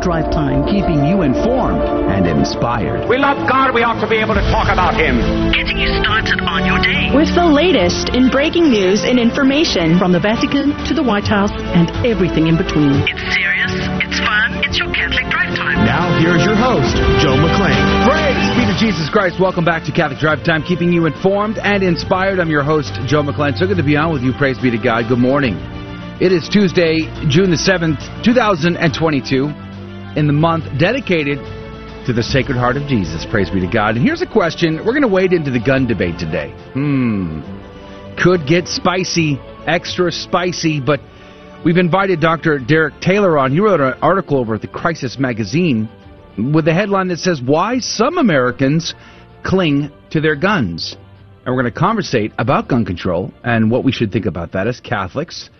Drive time keeping you informed and inspired. We love God. We ought to be able to talk about Him. Getting you started on your day. With the latest in breaking news and information from the Vatican to the White House and everything in between. It's serious, it's fun, it's your Catholic Drive Time. Now, here's your host, Joe McClane. Praise be to Jesus Christ. Welcome back to Catholic Drive Time, keeping you informed and inspired. I'm your host, Joe McClane. So good to be on with you. Praise be to God. Good morning. It is Tuesday, June the 7th, 2022 in the month dedicated to the Sacred Heart of Jesus. Praise be to God. And here's a question. We're going to wade into the gun debate today. Hmm. Could get spicy, extra spicy, but we've invited Dr. Derek Taylor on. He wrote an article over at the Crisis magazine with a headline that says, Why Some Americans Cling to Their Guns. And we're going to conversate about gun control and what we should think about that as Catholics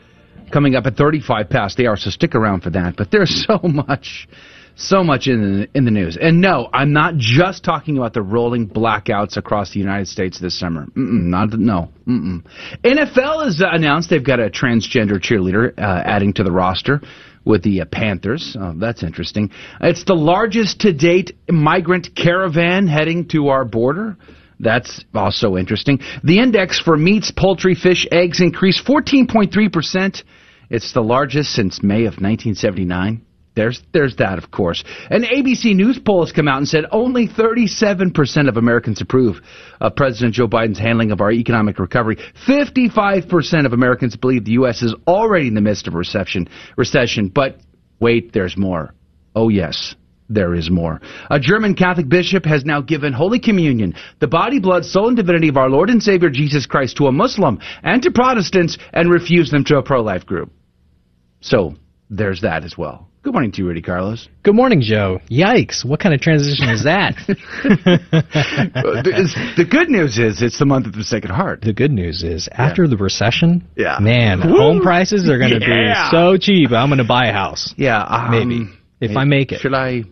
coming up at 35 past the hour, so stick around for that. But there's so much, so much in the, in the news. And no, I'm not just talking about the rolling blackouts across the United States this summer. Mm-mm, not no. Mm-mm. NFL has announced they've got a transgender cheerleader uh, adding to the roster with the uh, Panthers. Oh, that's interesting. It's the largest to date migrant caravan heading to our border. That's also interesting. The index for meats, poultry, fish, eggs increased 14.3%. It's the largest since May of 1979. There's there's that, of course. An ABC News poll has come out and said only 37% of Americans approve of President Joe Biden's handling of our economic recovery. 55% of Americans believe the U.S. is already in the midst of recession. Recession, but wait, there's more. Oh yes, there is more. A German Catholic bishop has now given Holy Communion, the body, blood, soul, and divinity of our Lord and Savior Jesus Christ to a Muslim and to Protestants and refused them to a pro-life group. So, there's that as well. Good morning to you, Rudy Carlos. Good morning, Joe. Yikes! What kind of transition is that? the, good news is it's the month of the Sacred Heart. The good news is after the recession, Yeah. man, Woo! home prices are going to Yeah. be so cheap. I'm going to buy a house. Yeah, um, Maybe. If I make it. Should I?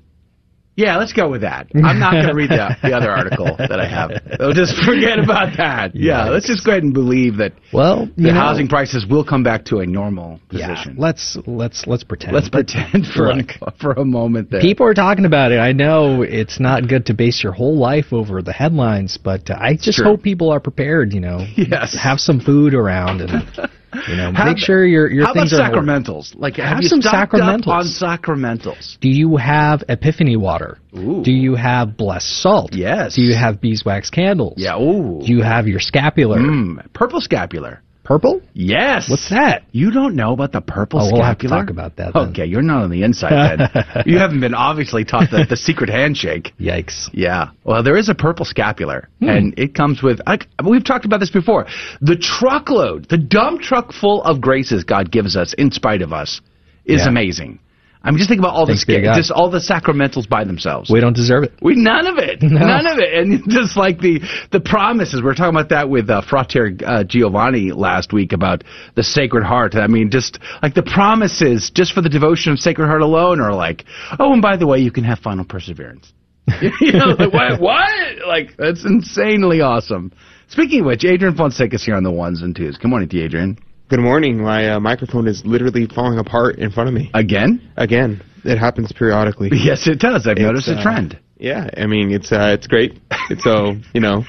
Yeah, let's go with that. I'm not going to read the, the other article that I have. So just forget about that. Yeah, let's just go ahead and believe that Well, the know, housing prices will come back to a normal position. Yeah, let's let's let's pretend. Let's But pretend for look, a, for a moment that People are talking about it. I know it's not good to base your whole life over the headlines, but uh, I just Sure. hope people are prepared. You know, Yes. have some food around and you know How- make sure your your How about things are in order. sacramentals? Like, have, Have you some sacramentals. on sacramentals? Do you have epiphany water? Ooh. Do you have blessed salt? Yes. Do you have beeswax candles? Yeah. Ooh. Do you have your scapular? Mm, purple scapular. Purple? Yes. What's that? You don't know about the purple Oh, scapular? we'll have to talk about that then. Okay, you're not on the inside then. you haven't been obviously taught the, the secret handshake. Yikes. Yeah. Well, there is a purple scapular, Hmm. and it comes with. I, we've talked about this before. The truckload, the dump truck full of graces God gives us in spite of us, is Yeah. amazing. I mean, just think about all the Thanks be sca- just all the sacramentals by themselves. We don't deserve it. We none of it, none of it, and just like the the promises. We are talking about that with uh, Frater uh, Giovanni last week about the Sacred Heart. I mean, just like the promises, just for the devotion of Sacred Heart alone, are like, oh, and by the way, you can have final perseverance. you know, like, what? What? Like that's insanely awesome. Speaking of which, Adrian Fonseca's here on the ones and twos. Good morning to you, Adrian. Good morning. My uh, microphone is literally falling apart in front of me. Again? Again, it happens periodically. Yes, it does. I've noticed a uh, trend. Yeah, I mean it's uh, it's great. So you know,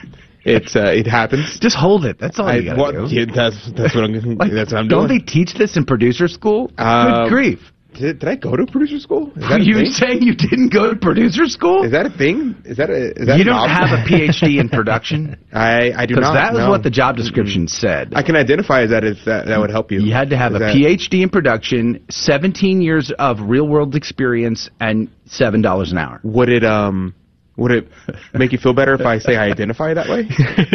it's uh, it happens. Just hold it. That's all I, you gotta what, do. yeah, that's that's what I'm Like, that's what I'm don't doing. they teach this in producer school? Um, Good grief. Did, did I go to producer school? Is that you saying you didn't go to producer school? Is that a thing? Is that a is that you don't have a PhD in production? I I do Because not. that was no. what the job description said. I can identify that if that that would help you. you had to have Is a that- PhD in production, 17 years of real world experience, and $7 an hour. Would it um would it make you feel better if I say I identify that way?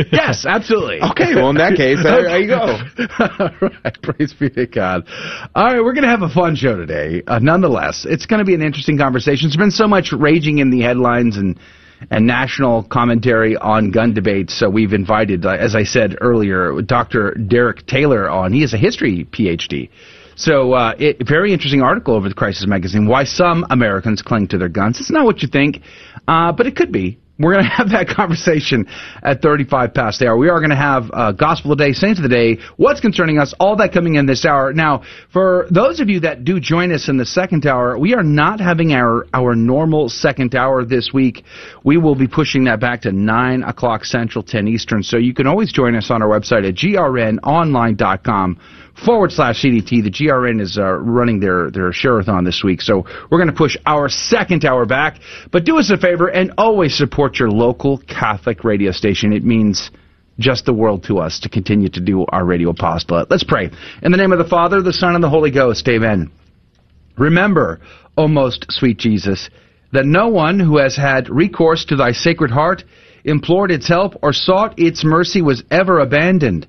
yes, absolutely. Okay, well in that case, there, there you go. All right, praise be to God. All right, we're going to have a fun show today. Uh, nonetheless, it's going to be an interesting conversation. There's been so much raging in the headlines and and national commentary on gun debates. So we've invited, uh, as I said earlier, Dr. Derek Taylor on. He is a history PhD. So, uh, it, very interesting article over the Crisis magazine. Why some Americans cling to their guns. It's not what you think, uh, but it could be. We're going to have that conversation at 35 past the hour. We are going to have uh, Gospel of the Day, Saints of the Day, what's concerning us, all that coming in this hour. Now, for those of you that do join us in the second hour, we are not having our, our normal second hour this week. We will be pushing that back to 9 o'clock Central, 10 Eastern. So you can always join us on our website at grnonline.com forward slash CDT. The GRN is uh, running their, their share-a-thon this week, so we're going to push our second hour back. But do us a favor and always support your local Catholic radio station. It means just the world to us to continue to do our radio apostolate. Let's pray. In the name of the Father, the Son, and the Holy Ghost, amen. Remember, O most sweet Jesus, that no one who has had recourse to thy sacred heart, implored its help, or sought its mercy was ever abandoned.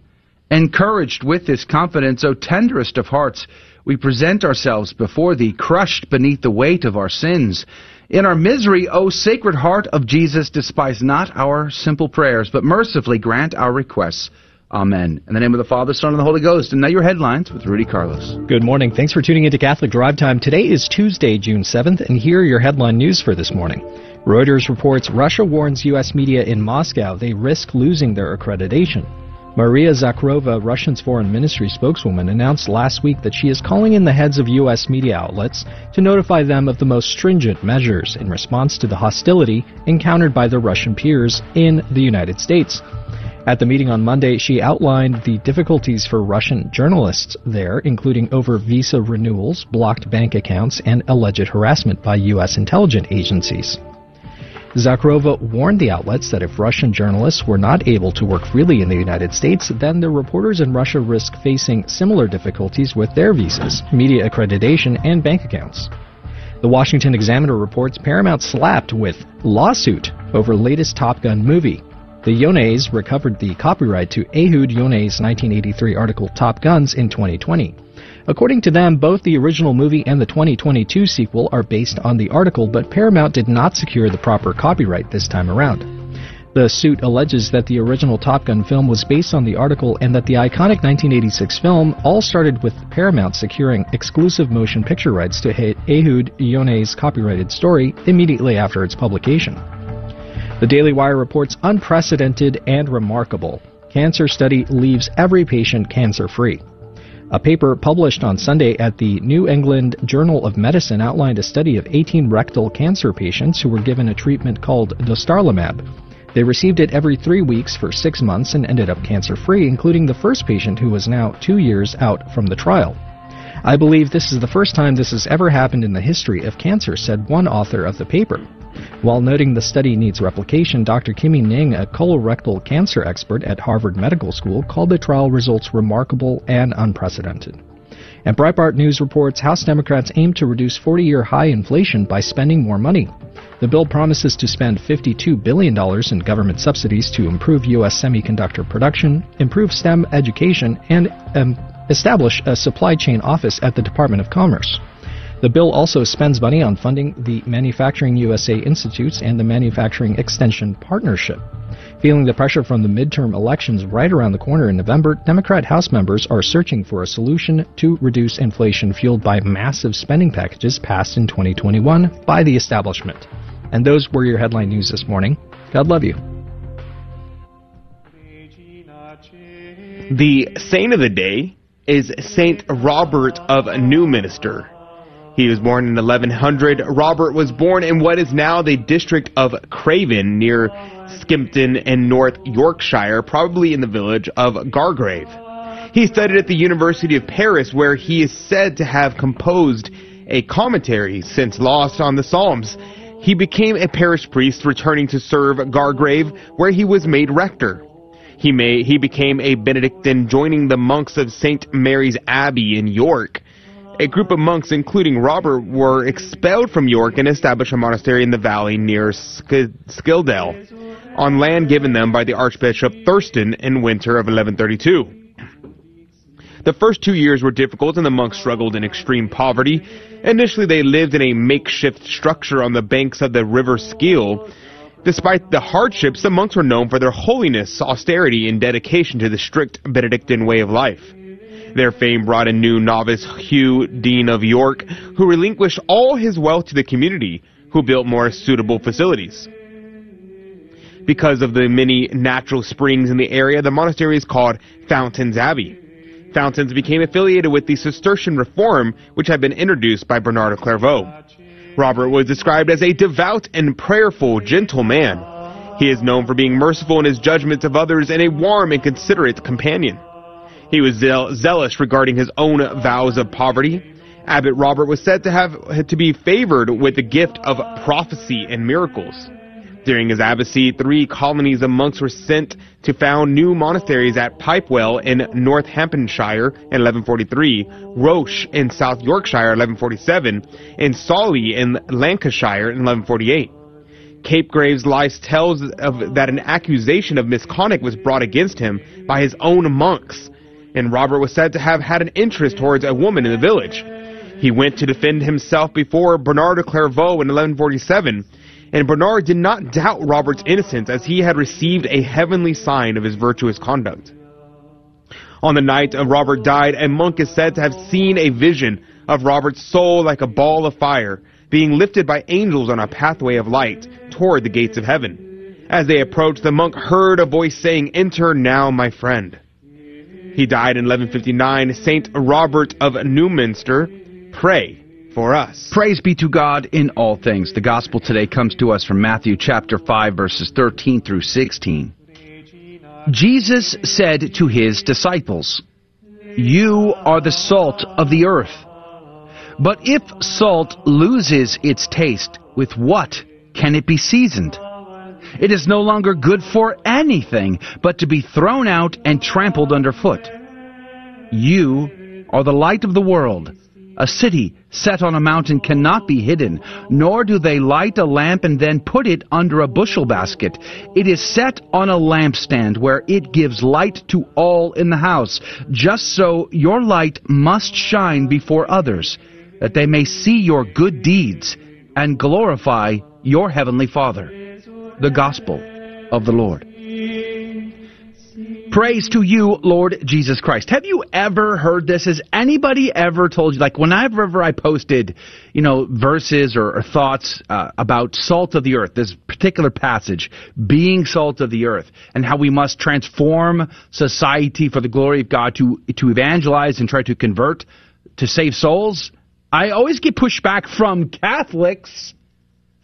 Encouraged with this confidence, O tenderest of hearts, we present ourselves before Thee, crushed beneath the weight of our sins. In our misery, O Sacred Heart of Jesus, despise not our simple prayers, but mercifully grant our requests. Amen. In the name of the Father, Son, and the Holy Ghost. And now your headlines with Rudy Carlos. Good morning. Thanks for tuning into Catholic Drive Time. Today is Tuesday, June 7th, and here are your headline news for this morning. Reuters reports Russia warns U.S. media in Moscow they risk losing their accreditation. Maria Zakharova, Russia's foreign ministry spokeswoman, announced last week that she is calling in the heads of U.S. media outlets to notify them of the most stringent measures in response to the hostility encountered by their Russian peers in the United States. At the meeting on Monday, she outlined the difficulties for Russian journalists there, including over visa renewals, blocked bank accounts, and alleged harassment by U.S. intelligence agencies. Zakharova warned the outlets that if Russian journalists were not able to work freely in the United States, then the reporters in Russia risk facing similar difficulties with their visas, media accreditation, and bank accounts. The Washington Examiner reports Paramount slapped with lawsuit over latest Top Gun movie. The Yonays recovered the copyright to Ehud Yonay's 1983 article Top Guns in 2020. According to them, both the original movie and the 2022 sequel are based on the article, but Paramount did not secure the proper copyright this time around. The suit alleges that the original Top Gun film was based on the article and that the iconic 1986 film all started with Paramount securing exclusive motion picture rights to Ehud Yonay's copyrighted story immediately after its publication. The Daily Wire reports unprecedented and remarkable. Cancer study leaves every patient cancer free. A paper published on Sunday at the New England Journal of Medicine outlined a study of 18 rectal cancer patients who were given a treatment called dostarlimab. They received it every three weeks for six months and ended up cancer free, including the first patient who was now two years out from the trial. I believe this is the first time this has ever happened in the history of cancer, said one author of the paper. While noting the study needs replication, Dr. Kimmie Ng, a colorectal cancer expert at Harvard Medical School, called the trial results remarkable and unprecedented. And Breitbart News reports House Democrats aim to reduce 40 year high inflation by spending more money. The bill promises to spend $52 billion in government subsidies to improve U.S. semiconductor production, improve STEM education, and um, establish a supply chain office at the Department of Commerce. The bill also spends money on funding the Manufacturing USA Institutes and the Manufacturing Extension Partnership. Feeling the pressure from the midterm elections right around the corner in November, Democrat House members are searching for a solution to reduce inflation fueled by massive spending packages passed in 2021 by the establishment. And those were your headline news this morning. God love you. The saint of the day is Saint Robert of Newminster. He was born in 1100. Robert was born in what is now the district of Craven near Skipton in North Yorkshire, probably in the village of Gargrave. He studied at the University of Paris where he is said to have composed a commentary since lost on the Psalms. He became a parish priest returning to serve Gargrave where he was made rector. He, may, he became a Benedictine joining the monks of St. Mary's Abbey in York. A group of monks, including Robert, were expelled from York and established a monastery in the valley near Sk- Skelldale, on land given them by the Archbishop Thurstan in winter of 1132. The first two years were difficult and the monks struggled in extreme poverty. Initially, they lived in a makeshift structure on the banks of the river Skell. Despite the hardships, the monks were known for their holiness, austerity, and dedication to the strict Benedictine way of life. Their fame brought a new novice Hugh, Dean of York, who relinquished all his wealth to the community, who built more suitable facilities. Because of the many natural springs in the area, the monastery is called Fountains Abbey. Fountains became affiliated with the Cistercian reform, which had been introduced by Bernard of Clairvaux. Robert was described as a devout and prayerful, gentle man. He is known for being merciful in his judgments of others and a warm and considerate companion. He was zealous regarding his own vows of poverty. Abbot Robert was said to have to be favored with the gift of prophecy and miracles. During his abbacy, three colonies of monks were sent to found new monasteries at Pipewell in Northamptonshire in 1143, Roche in South Yorkshire in 1147, and Sawley in Lancashire in 1148. Capgrave's life tells of that an accusation of misconduct was brought against him by his own monks, and Robert was said to have had an interest towards a woman in the village. He went to defend himself before Bernard of Clairvaux in 1147, and Bernard did not doubt Robert's innocence as he had received a heavenly sign of his virtuous conduct. On the night of Robert died, a monk is said to have seen a vision of Robert's soul like a ball of fire being lifted by angels on a pathway of light toward the gates of heaven. As they approached, the monk heard a voice saying, Enter now, my friend. He died in 1159. Saint Robert of Newminster, pray for us. Praise be to God in all things. The gospel today comes to us from Matthew chapter 5 verses 13 through 16. Jesus said to his disciples, You are the salt of the earth. But if salt loses its taste, with what can it be seasoned? It is no longer good for anything but to be thrown out and trampled underfoot. You are the light of the world. A city set on a mountain cannot be hidden, nor do they light a lamp and then put it under a bushel basket. It is set on a lampstand where it gives light to all in the house. Just so your light must shine before others, that they may see your good deeds and glorify your heavenly Father. The Gospel of the Lord. Praise to you, Lord Jesus Christ. Have you ever heard this? Has anybody ever told you, like whenever I posted, you know, verses or, or thoughts uh, about salt of the earth, this particular passage, being salt of the earth, and how we must transform society for the glory of God to, to evangelize and try to convert, to save souls? I always get pushback from Catholics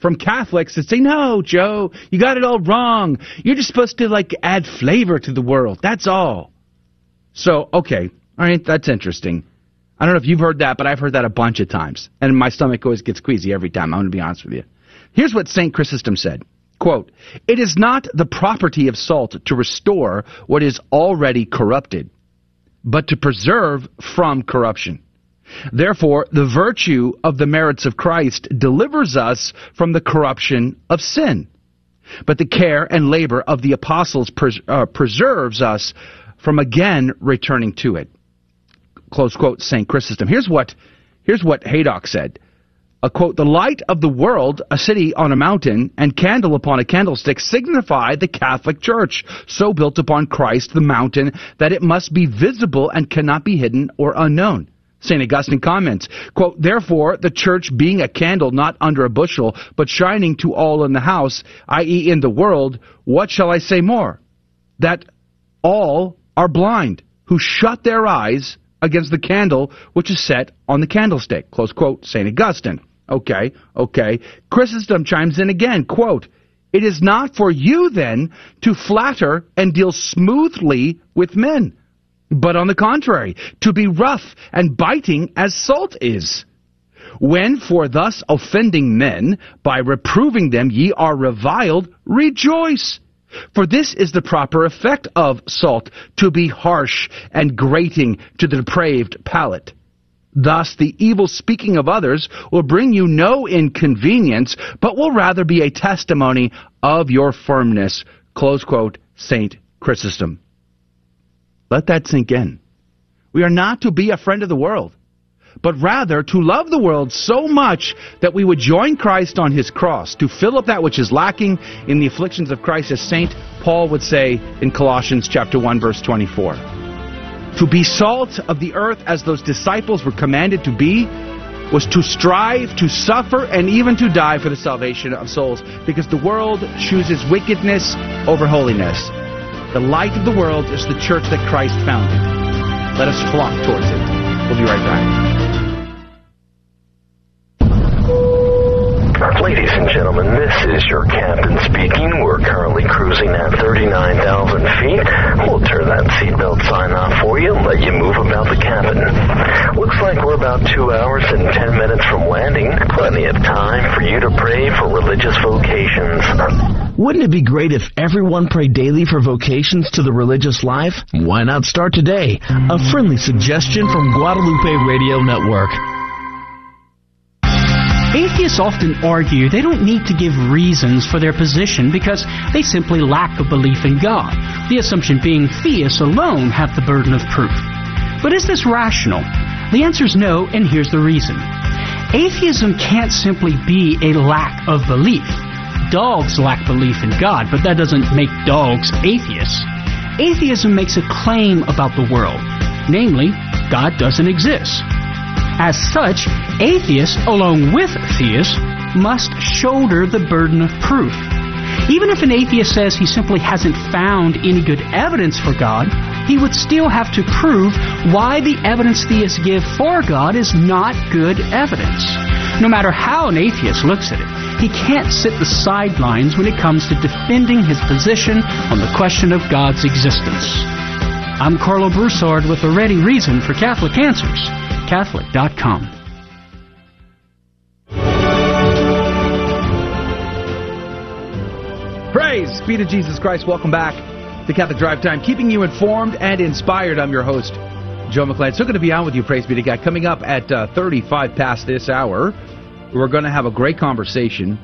from Catholics that say, no, Joe, you got it all wrong. You're just supposed to, like, add flavor to the world. That's all. So, okay. All right, that's interesting. I don't know if you've heard that, but I've heard that a bunch of times. And my stomach always gets queasy every time. I'm going to be honest with you. Here's what St. Chrysostom said. Quote, It is not the property of salt to restore what is already corrupted, but to preserve from corruption. Therefore, the virtue of the merits of Christ delivers us from the corruption of sin. But the care and labor of the apostles pres- uh, preserves us from again returning to it. Close quote, St. Chrysostom. Here's what, here's what Haydock said. A quote, the light of the world, a city on a mountain, and candle upon a candlestick signify the Catholic Church, so built upon Christ the mountain that it must be visible and cannot be hidden or unknown. St. Augustine comments, quote, Therefore, the church being a candle not under a bushel, but shining to all in the house, i.e. in the world, what shall I say more? That all are blind, who shut their eyes against the candle which is set on the candlestick. Close quote, St. Augustine. Okay, okay. Chrysostom chimes in again, quote, It is not for you then to flatter and deal smoothly with men but on the contrary, to be rough and biting as salt is. When for thus offending men, by reproving them ye are reviled, rejoice. For this is the proper effect of salt, to be harsh and grating to the depraved palate. Thus, the evil speaking of others will bring you no inconvenience, but will rather be a testimony of your firmness. Close quote, St. Chrysostom. Let that sink in. We are not to be a friend of the world, but rather to love the world so much that we would join Christ on his cross, to fill up that which is lacking in the afflictions of Christ, as St. Paul would say in Colossians chapter 1, verse 24. To be salt of the earth as those disciples were commanded to be, was to strive, to suffer, and even to die for the salvation of souls, because the world chooses wickedness over holiness. The light of the world is the church that Christ founded. Let us flock towards it. We'll be right back. Ladies and gentlemen, this is your captain speaking. We're currently cruising at 39,000 feet. We'll turn that seatbelt sign off for you and let you move about the cabin. Looks like we're about two hours and 10 minutes from landing. Plenty of time for you to pray for religious vocations. Wouldn't it be great if everyone prayed daily for vocations to the religious life? Why not start today? A friendly suggestion from Guadalupe Radio Network. Atheists often argue they don't need to give reasons for their position because they simply lack a belief in God, the assumption being theists alone have the burden of proof. But is this rational? The answer is no, and here's the reason. Atheism can't simply be a lack of belief. Dogs lack belief in God, but that doesn't make dogs atheists. Atheism makes a claim about the world, namely, God doesn't exist. As such, atheists, along with theists, must shoulder the burden of proof. Even if an atheist says he simply hasn't found any good evidence for God, he would still have to prove why the evidence theists give for God is not good evidence. No matter how an atheist looks at it, he can't sit the sidelines when it comes to defending his position on the question of God's existence. I'm Karlo Broussard with a ready reason for Catholic Answers. Catholic.com. Praise be to Jesus Christ. Welcome back to Catholic Drive Time, keeping you informed and inspired. I'm your host, Joe McClane. So good to be on with you, praise be to God. Coming up at uh, 35 past this hour, we're going to have a great conversation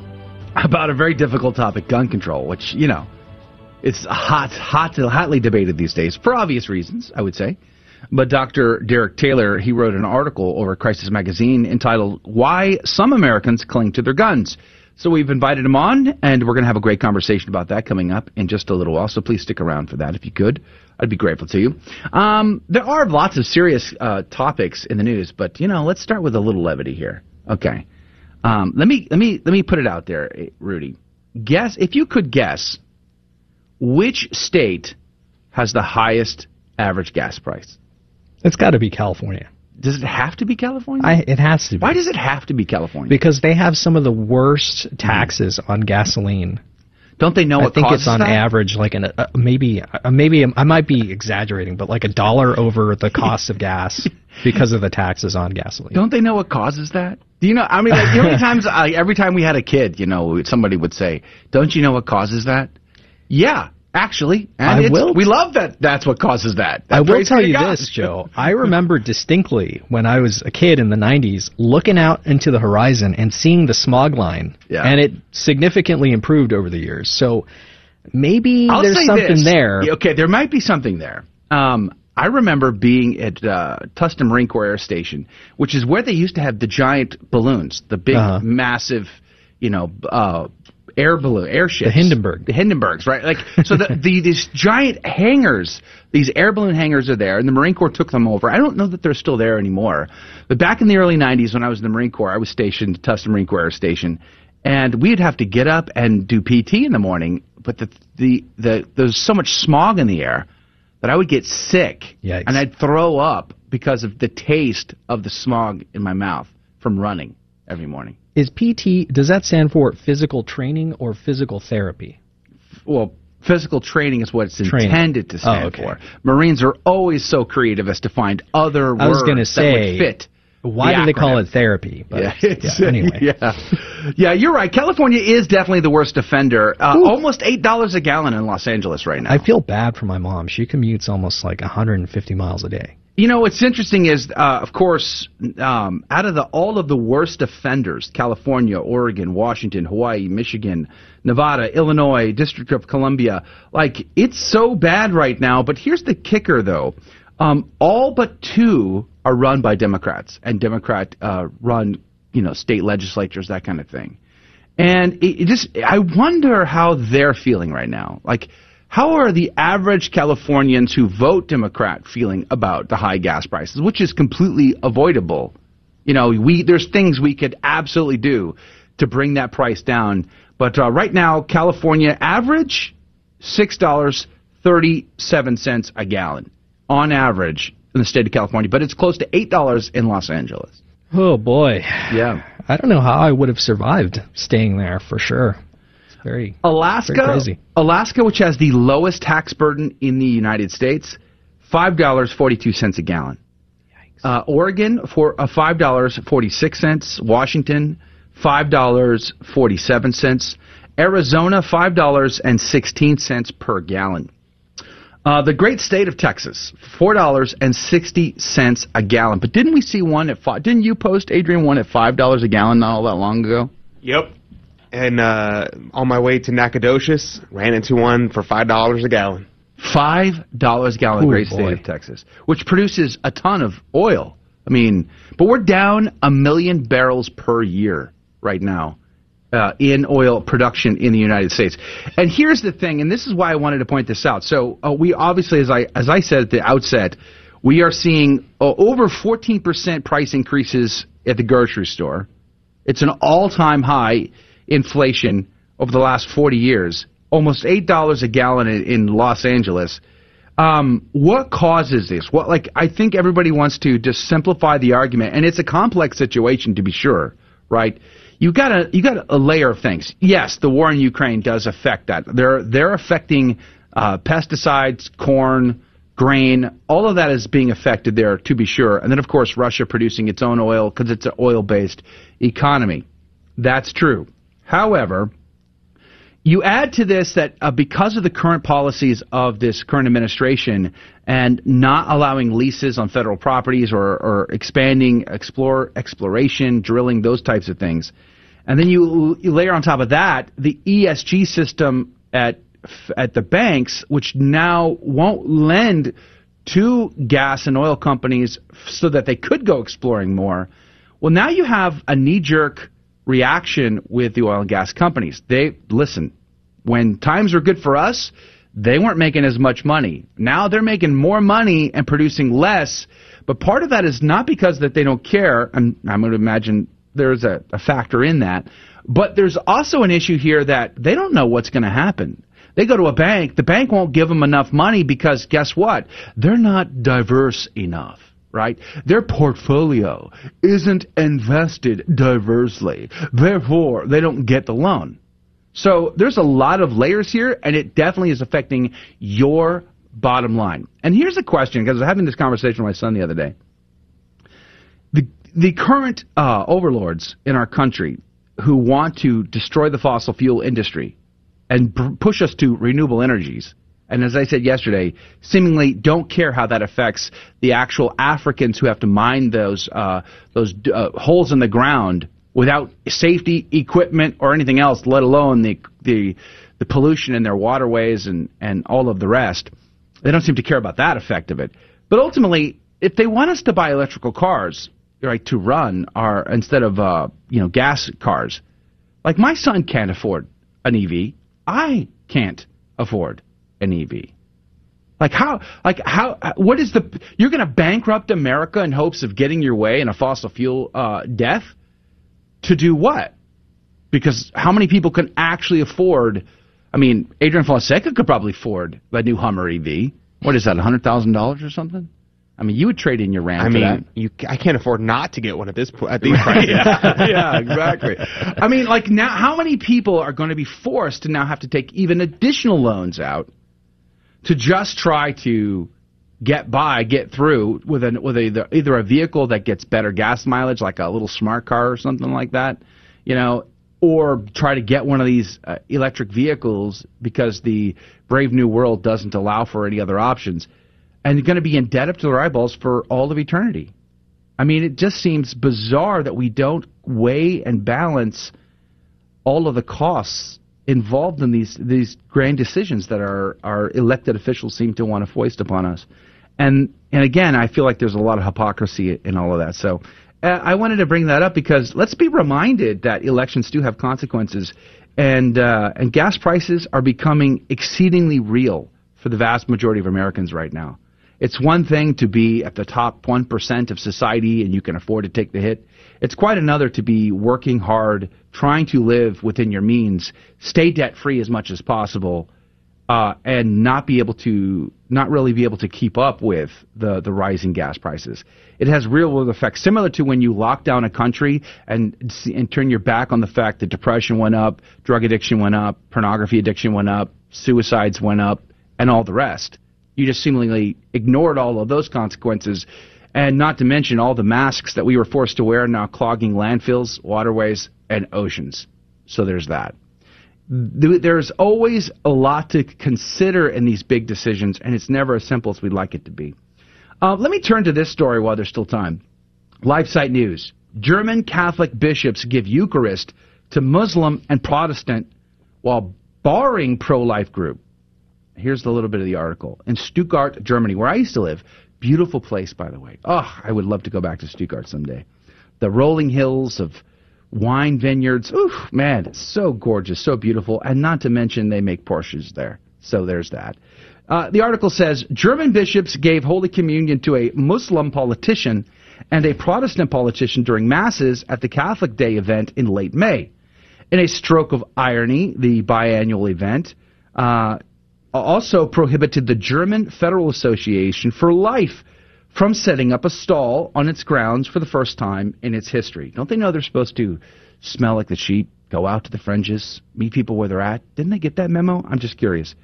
about a very difficult topic, gun control, which, you know, it's hot, hot, hotly debated these days for obvious reasons, I would say. But Dr. Derek Taylor, he wrote an article over Crisis Magazine entitled "Why Some Americans Cling to Their Guns." So we've invited him on, and we're going to have a great conversation about that coming up in just a little while. So please stick around for that if you could. I'd be grateful to you. Um, there are lots of serious uh, topics in the news, but you know, let's start with a little levity here. Okay. Um, let me let me let me put it out there, Rudy. Guess if you could guess which state has the highest average gas price? It's got to be California. Does it have to be California? I, it has to be. Why does it have to be California? Because they have some of the worst taxes on gasoline. Don't they know I what think it's on that? average like an uh, maybe uh, maybe I might be exaggerating, but like a dollar over the cost of gas because of the taxes on gasoline. Don't they know what causes that? Do you know? I mean, like, you know, many times every time we had a kid, you know, somebody would say, "Don't you know what causes that?" Yeah, actually, and I will- we love that. That's what causes that. I will tell you God. this, Joe. I remember distinctly when I was a kid in the 90s looking out into the horizon and seeing the smog line. Yeah. And it significantly improved over the years. So maybe I'll there's something this. there. Okay, there might be something there. Um, I remember being at uh, Tustin Marine Corps Air Station, which is where they used to have the giant balloons, the big, Uh-huh. massive, you know, uh, air balloon, airships. The Hindenburg. The Hindenburgs, right? Like, so the, the these giant hangars, these air balloon hangars are there, and the Marine Corps took them over. I don't know that they're still there anymore, but back in the early '90s, when I was in the Marine Corps, I was stationed at Tustin Marine Corps Air Station, and we'd have to get up and do PT in the morning. But the the the there's so much smog in the air that I would get sick, Yikes. and I'd throw up because of the taste of the smog in my mouth from running every morning. Is PT, does that stand for physical training or physical therapy? well, physical training is what it's Training. intended to stand Oh, okay. for. Marines are always so creative as to find other I was words that say, would fit. Why the do they call it therapy? But Yeah, yeah, anyway. yeah, yeah, you're right. California is definitely the worst offender. Uh, almost eight dollars a gallon in Los Angeles right now. I feel bad for my mom. She commutes almost like 150 miles a day. You know what's interesting is, uh, of course, um, out of the all of the worst offenders, California, Oregon, Washington, Hawaii, Michigan, Nevada, Illinois, District of Columbia, like it's so bad right now. But here's the kicker, though: um, all but two are run by Democrats and Democrat uh, run, you know, state legislatures, that kind of thing. And it, it just, I wonder how they're feeling right now. Like, how are the average Californians who vote Democrat feeling about the high gas prices, which is completely avoidable, You know, we there's things we could absolutely do to bring that price down. But uh, right now, California average six dollars thirty seven cents a gallon on average in the state of California, but it's close to eight dollars in Los Angeles. Oh boy. Yeah. I don't know how I would have survived staying there for sure. It's very Alaska, very crazy. Alaska, which has the lowest tax burden in the United States, five dollars forty two cents a gallon. Uh, Oregon for uh, five dollars forty six cents. Washington five dollars forty seven cents. Arizona five dollars and sixteen cents per gallon. Uh, the great state of Texas, four dollars and sixty cents a gallon. But didn't we see one at five? Didn't you post Adrian one at five dollars a gallon not all that long ago? Yep. And uh, on my way to Nacogdoches, ran into one for five dollars a gallon. Five dollars a gallon, Ooh, great boy. state of Texas, which produces a ton of oil. I mean, but we're down a million barrels per year right now uh, in oil production in the United States. And here's the thing, and this is why I wanted to point this out. So uh, we obviously, as I as I said at the outset, we are seeing uh, over 14% price increases at the grocery store. It's an all-time high inflation over the last 40 years. Almost eight dollars a gallon in, in Los Angeles. Um, what causes this? What like I think everybody wants to just simplify the argument, and it's a complex situation to be sure, right? You got to you got a layer of things. Yes, the war in Ukraine does affect that. They're they're affecting uh, pesticides, corn, grain. All of that is being affected there to be sure. And then of course Russia producing its own oil because it's an oil based economy. That's true. However, you add to this that uh, because of the current policies of this current administration and not allowing leases on federal properties or, or expanding explore, exploration, drilling, those types of things, and then you, you layer on top of that the ESG system at at the banks, which now won't lend to gas and oil companies so that they could go exploring more. Well, now you have a knee jerk reaction with the oil and gas companies. They listen, when times were good for us, they weren't making as much money. Now they're making more money and producing less. But part of that is not because that they don't care, and I'm going to imagine there's a, a factor in that. But there's also an issue here that they don't know what's going to happen. They go to a bank, the bank won't give them enough money because guess what? They're not diverse enough right? Their portfolio isn't invested diversely. Therefore, they don't get the loan. So there's a lot of layers here, and it definitely is affecting your bottom line. And here's a question, because I was having this conversation with my son the other day. The, the current uh, overlords in our country who want to destroy the fossil fuel industry and pr- push us to renewable energies and as I said yesterday, seemingly don't care how that affects the actual Africans who have to mine those uh, those uh, holes in the ground without safety equipment or anything else, let alone the the the pollution in their waterways and and all of the rest. They don't seem to care about that effect of it. But ultimately, if they want us to buy electrical cars, right, to run our instead of uh, you know gas cars, like my son can't afford an EV, I can't afford an EV. Like how? Like how? What is the? You're going to bankrupt America in hopes of getting your way in a fossil fuel uh, death? To do what? Because how many people can actually afford? I mean, Adrian Fonseca could probably afford the new Hummer EV. What is that? hundred thousand dollars or something? I mean, you would trade in your Ram I for mean, you I can't afford not to get one at this po- at these prices. yeah, yeah, exactly. I mean, like now, how many people are going to be forced to now have to take even additional loans out to just try to get by, get through with an with either either a vehicle that gets better gas mileage, like a little smart car or something like that, you know, or try to get one of these uh, electric vehicles because the brave new world doesn't allow for any other options, and going to be in debt up to their eyeballs for all of eternity. I mean, it just seems bizarre that we don't weigh and balance all of the costs involved in these these grand decisions that our our elected officials seem to want to foist upon us. And and again, I feel like there's a lot of hypocrisy in all of that. So uh, I wanted to bring that up because let's be reminded that elections do have consequences, and uh, and gas prices are becoming exceedingly real for the vast majority of Americans right now. It's one thing to be at the top 1% of society and you can afford to take the hit. It's quite another to be working hard, trying to live within your means, stay debt free as much as possible, uh, and not be able to, not really be able to keep up with the, the rising gas prices. It has real world effects, similar to when you lock down a country and, and turn your back on the fact that depression went up, drug addiction went up, pornography addiction went up, suicides went up, and all the rest. You just seemingly ignored all of those consequences, and not to mention all the masks that we were forced to wear now clogging landfills, waterways, and oceans. So there's that. There's always a lot to consider in these big decisions, and it's never as simple as we'd like it to be. Uh, let me turn to this story while there's still time. LifeSite News. German Catholic bishops give Eucharist to Muslim and Protestant while barring pro-life group. Here's a little bit of the article. In Stuttgart, Germany, where I used to live, beautiful place, by the way. Oh, I would love to go back to Stuttgart someday. The rolling hills of wine vineyards. Oof, man, it's so gorgeous, so beautiful. And not to mention, they make Porsches there. So there's that. Uh, the article says German bishops gave Holy Communion to a Muslim politician and a Protestant politician during Masses at the Catholic Day event in late May. In a stroke of irony, the biannual event uh, Uh, also prohibited the German Federal Association for Life from setting up a stall on its grounds for the first time in its history. Don't they know they're supposed to smell like the sheep, go out to the fringes, meet people where they're at? Didn't they get that memo? I'm just curious.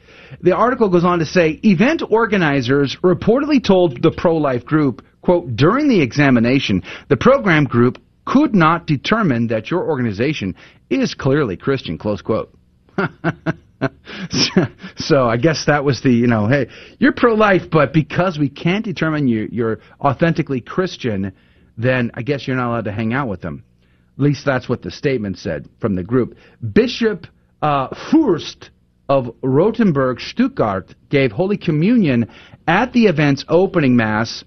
The article goes on to say event organizers reportedly told the pro life group, quote, during the examination, the program group could not determine that your organization is clearly Christian, close quote. so I guess that was the, you know, hey, you're pro-life, but because we can't determine you, you're authentically Christian, then I guess you're not allowed to hang out with them. At least that's what the statement said from the group. Bishop uh, Furst of Rottenburg, Stuttgart, gave Holy Communion at the event's opening mass,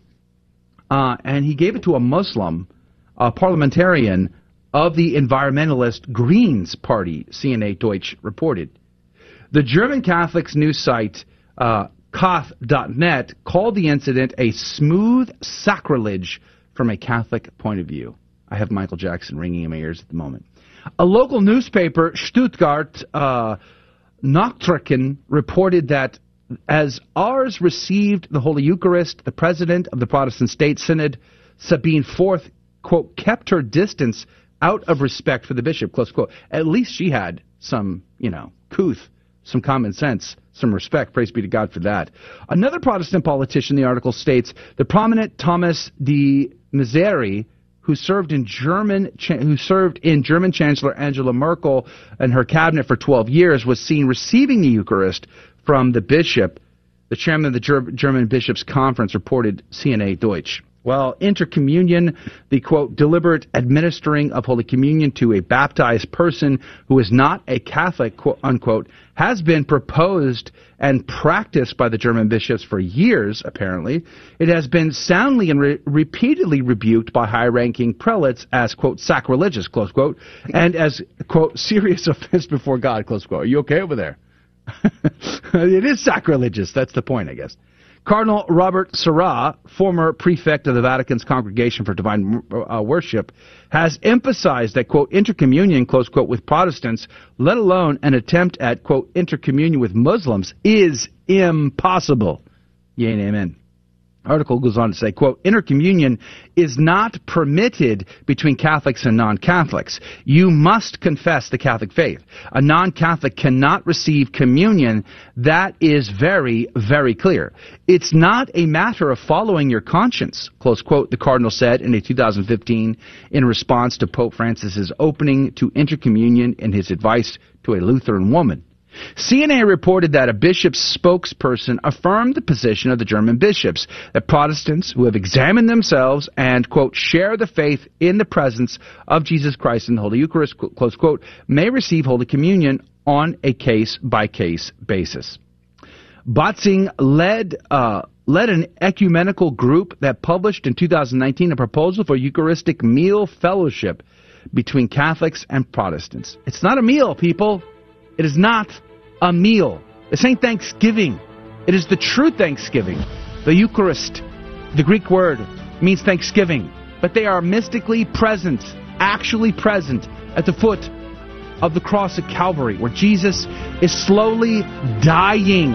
uh, and he gave it to a Muslim, a parliamentarian of the environmentalist Greens Party, CNA Deutsch reported. The German Catholics news site uh, Kath.net called the incident a smooth sacrilege from a Catholic point of view. I have Michael Jackson ringing in my ears at the moment. A local newspaper, Stuttgart uh, reported that as Aras received the Holy Eucharist, the president of the Protestant State Synod, Sabine Foth, quote, kept her distance out of respect for the bishop, close quote. At least she had some, you know, couth some common sense, some respect. Praise be to God for that. Another Protestant politician, the article states, the prominent Thomas de Maizière, who served in German, who served in German Chancellor Angela Merkel and her cabinet for 12 years, was seen receiving the Eucharist from the bishop. The chairman of the German Bishops' Conference reported CNA Deutsch. Well, intercommunion, the quote, deliberate administering of Holy Communion to a baptized person who is not a Catholic, quote, unquote, has been proposed and practiced by the German bishops for years, apparently. It has been soundly and re- repeatedly rebuked by high ranking prelates as, quote, sacrilegious, close quote, and as, quote, serious offense before God, close quote. Are you okay over there? it is sacrilegious. That's the point, I guess. Cardinal Robert Sarah, former prefect of the Vatican's Congregation for Divine uh, Worship, has emphasized that, quote, intercommunion, close quote, with Protestants, let alone an attempt at, quote, intercommunion with Muslims, is impossible. Yea and amen article goes on to say, quote, intercommunion is not permitted between Catholics and non-Catholics. You must confess the Catholic faith. A non-Catholic cannot receive communion. That is very, very clear. It's not a matter of following your conscience, close quote, the Cardinal said in a 2015 in response to Pope Francis's opening to intercommunion in his advice to a Lutheran woman. CNN reported that a bishop's spokesperson affirmed the position of the German bishops that Protestants who have examined themselves and, quote, share the faith in the presence of Jesus Christ in the Holy Eucharist, close quote, may receive Holy Communion on a case by case basis. Bätzing led, uh, led an ecumenical group that published in 2019 a proposal for Eucharistic meal fellowship between Catholics and Protestants. It's not a meal, people. It is not a meal. This ain't Thanksgiving. It is the true Thanksgiving. The Eucharist, the Greek word, means thanksgiving, but they are mystically present, actually present at the foot of the cross at Calvary, where Jesus is slowly dying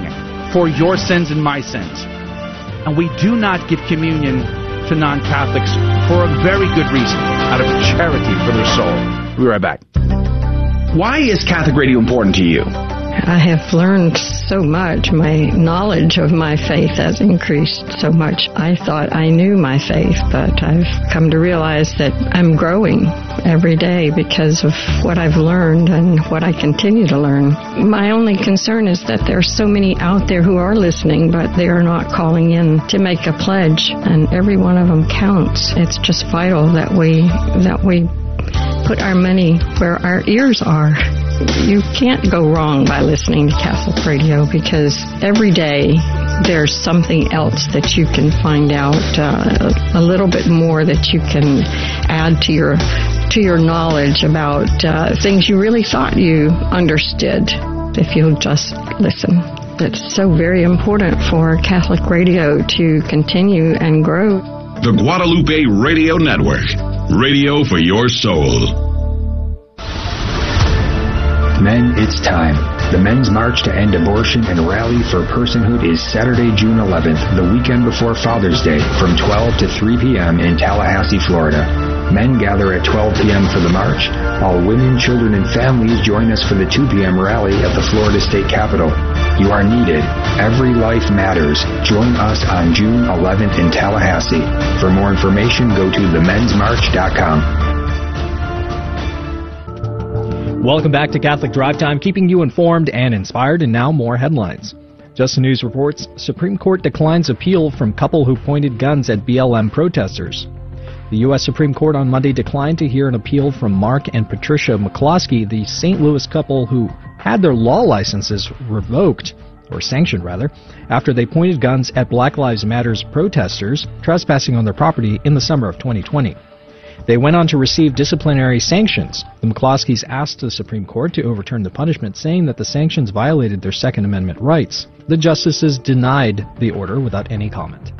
for your sins and my sins. And we do not give communion to non Catholics for a very good reason, out of charity for their soul. We'll be right back. Why is Catholic radio important to you? I have learned so much. My knowledge of my faith has increased so much. I thought I knew my faith, but I've come to realize that I'm growing every day because of what I've learned and what I continue to learn. My only concern is that there are so many out there who are listening, but they are not calling in to make a pledge, and every one of them counts. It's just vital that we that we put our money where our ears are you can't go wrong by listening to Catholic radio because every day there's something else that you can find out, uh, a little bit more that you can add to your to your knowledge about uh, things you really thought you understood if you'll just listen. It's so very important for Catholic radio to continue and grow. The Guadalupe Radio Network, radio for your soul. Men, it's time. The Men's March to End Abortion and Rally for Personhood is Saturday, June 11th, the weekend before Father's Day, from 12 to 3 p.m. in Tallahassee, Florida. Men gather at 12 p.m. for the march, while women, children, and families join us for the 2 p.m. rally at the Florida State Capitol. You are needed. Every life matters. Join us on June 11th in Tallahassee. For more information, go to themensmarch.com. Welcome back to Catholic Drive Time, keeping you informed and inspired, and now more headlines. Just the News reports Supreme Court declines appeal from couple who pointed guns at BLM protesters. The U.S. Supreme Court on Monday declined to hear an appeal from Mark and Patricia McCloskey, the St. Louis couple who had their law licenses revoked, or sanctioned rather, after they pointed guns at Black Lives Matter's protesters trespassing on their property in the summer of 2020. They went on to receive disciplinary sanctions. The McCloskeys asked the Supreme Court to overturn the punishment, saying that the sanctions violated their Second Amendment rights. The justices denied the order without any comment.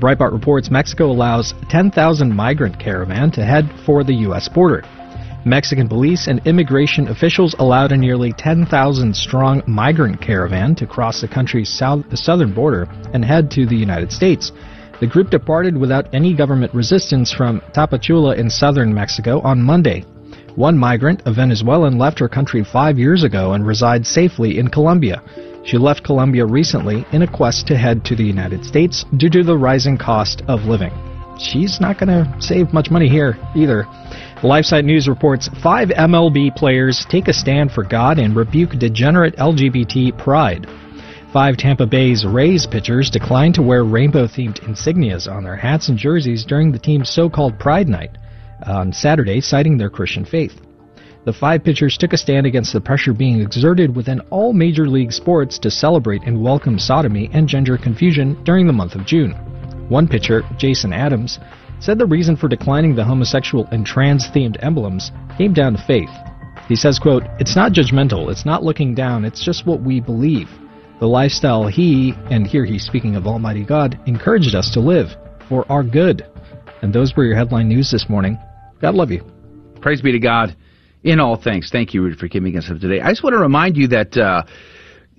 Breitbart reports Mexico allows 10,000 migrant caravan to head for the U.S. border. Mexican police and immigration officials allowed a nearly 10,000 strong migrant caravan to cross the country's south, southern border and head to the United States. The group departed without any government resistance from Tapachula in southern Mexico on Monday. One migrant, a Venezuelan, left her country five years ago and resides safely in Colombia. She left Colombia recently in a quest to head to the United States due to the rising cost of living. She's not going to save much money here either. The LifeSite News reports five MLB players take a stand for God and rebuke degenerate LGBT pride. Five Tampa Bay's Rays pitchers declined to wear rainbow themed insignias on their hats and jerseys during the team's so called Pride Night uh, on Saturday, citing their Christian faith. The five pitchers took a stand against the pressure being exerted within all major league sports to celebrate and welcome sodomy and gender confusion during the month of June. One pitcher, Jason Adams, said the reason for declining the homosexual and trans themed emblems came down to faith. He says, quote, It's not judgmental, it's not looking down, it's just what we believe the lifestyle he, and here he's speaking of Almighty God, encouraged us to live for our good. And those were your headline news this morning. God love you. Praise be to God in all things. Thank you Rudy, for giving us up today. I just want to remind you that uh,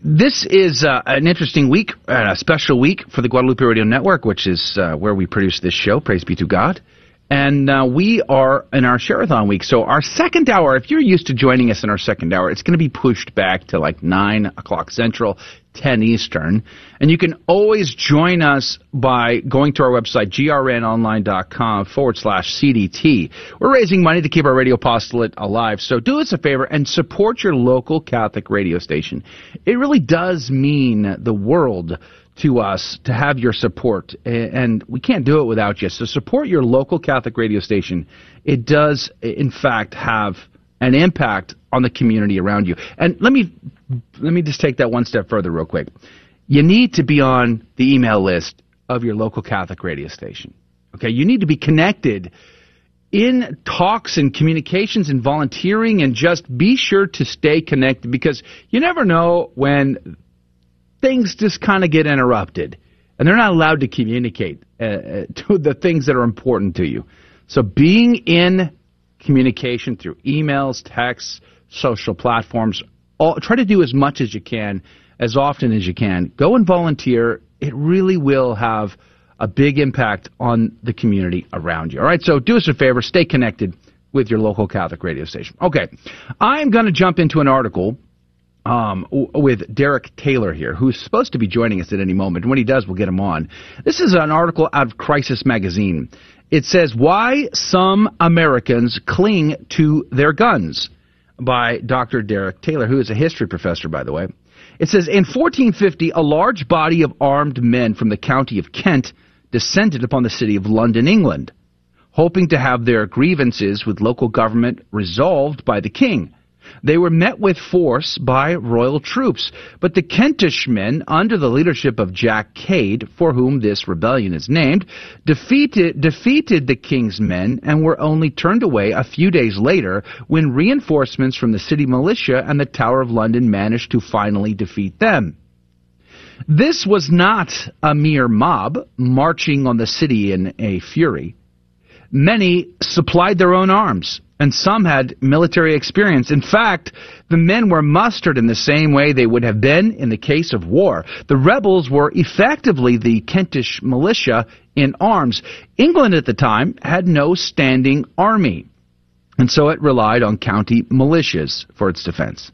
this is uh, an interesting week, uh, a special week for the Guadalupe Radio Network, which is uh, where we produce this show. Praise be to God. And uh, we are in our Share-a-thon week. So our second hour, if you're used to joining us in our second hour, it's going to be pushed back to like 9 o'clock Central, 10 Eastern. And you can always join us by going to our website, grnonline.com forward slash CDT. We're raising money to keep our radio apostolate alive. So do us a favor and support your local Catholic radio station. It really does mean the world to us to have your support, and we can't do it without you. So support your local Catholic radio station. It does, in fact, have an impact on the community around you. And let me let me just take that one step further, real quick. You need to be on the email list of your local Catholic radio station. Okay, you need to be connected in talks and communications and volunteering, and just be sure to stay connected because you never know when things just kind of get interrupted. and they're not allowed to communicate uh, uh to the things that are important to you. So being in communication through emails, texts, social platforms, all, try to do as much as you can, as often as you can. Go and volunteer. It really will have a big impact on the community around you. All right, so do us a favor, stay connected with your local Catholic radio station. Okay, I'm going to jump into an article um, with Derek Taylor here, who's supposed to be joining us at any moment. When he does, we'll get him on. This is an article out of Crisis Magazine. It says, Why Some Americans Cling to Their Guns by Dr. Derek Taylor, who is a history professor, by the way. It says, In 1450, a large body of armed men from the county of Kent descended upon the city of London, England, hoping to have their grievances with local government resolved by the king. They were met with force by royal troops, but the Kentish men, under the leadership of Jack Cade, for whom this rebellion is named, defeated, defeated the king's men and were only turned away a few days later when reinforcements from the city militia and the Tower of London managed to finally defeat them. This was not a mere mob marching on the city in a fury. Many supplied their own arms, and some had military experience. In fact, the men were mustered in the same way they would have been in the case of war. The rebels were effectively the Kentish militia in arms. England at the time had no standing army, and so it relied on county militias for its defense.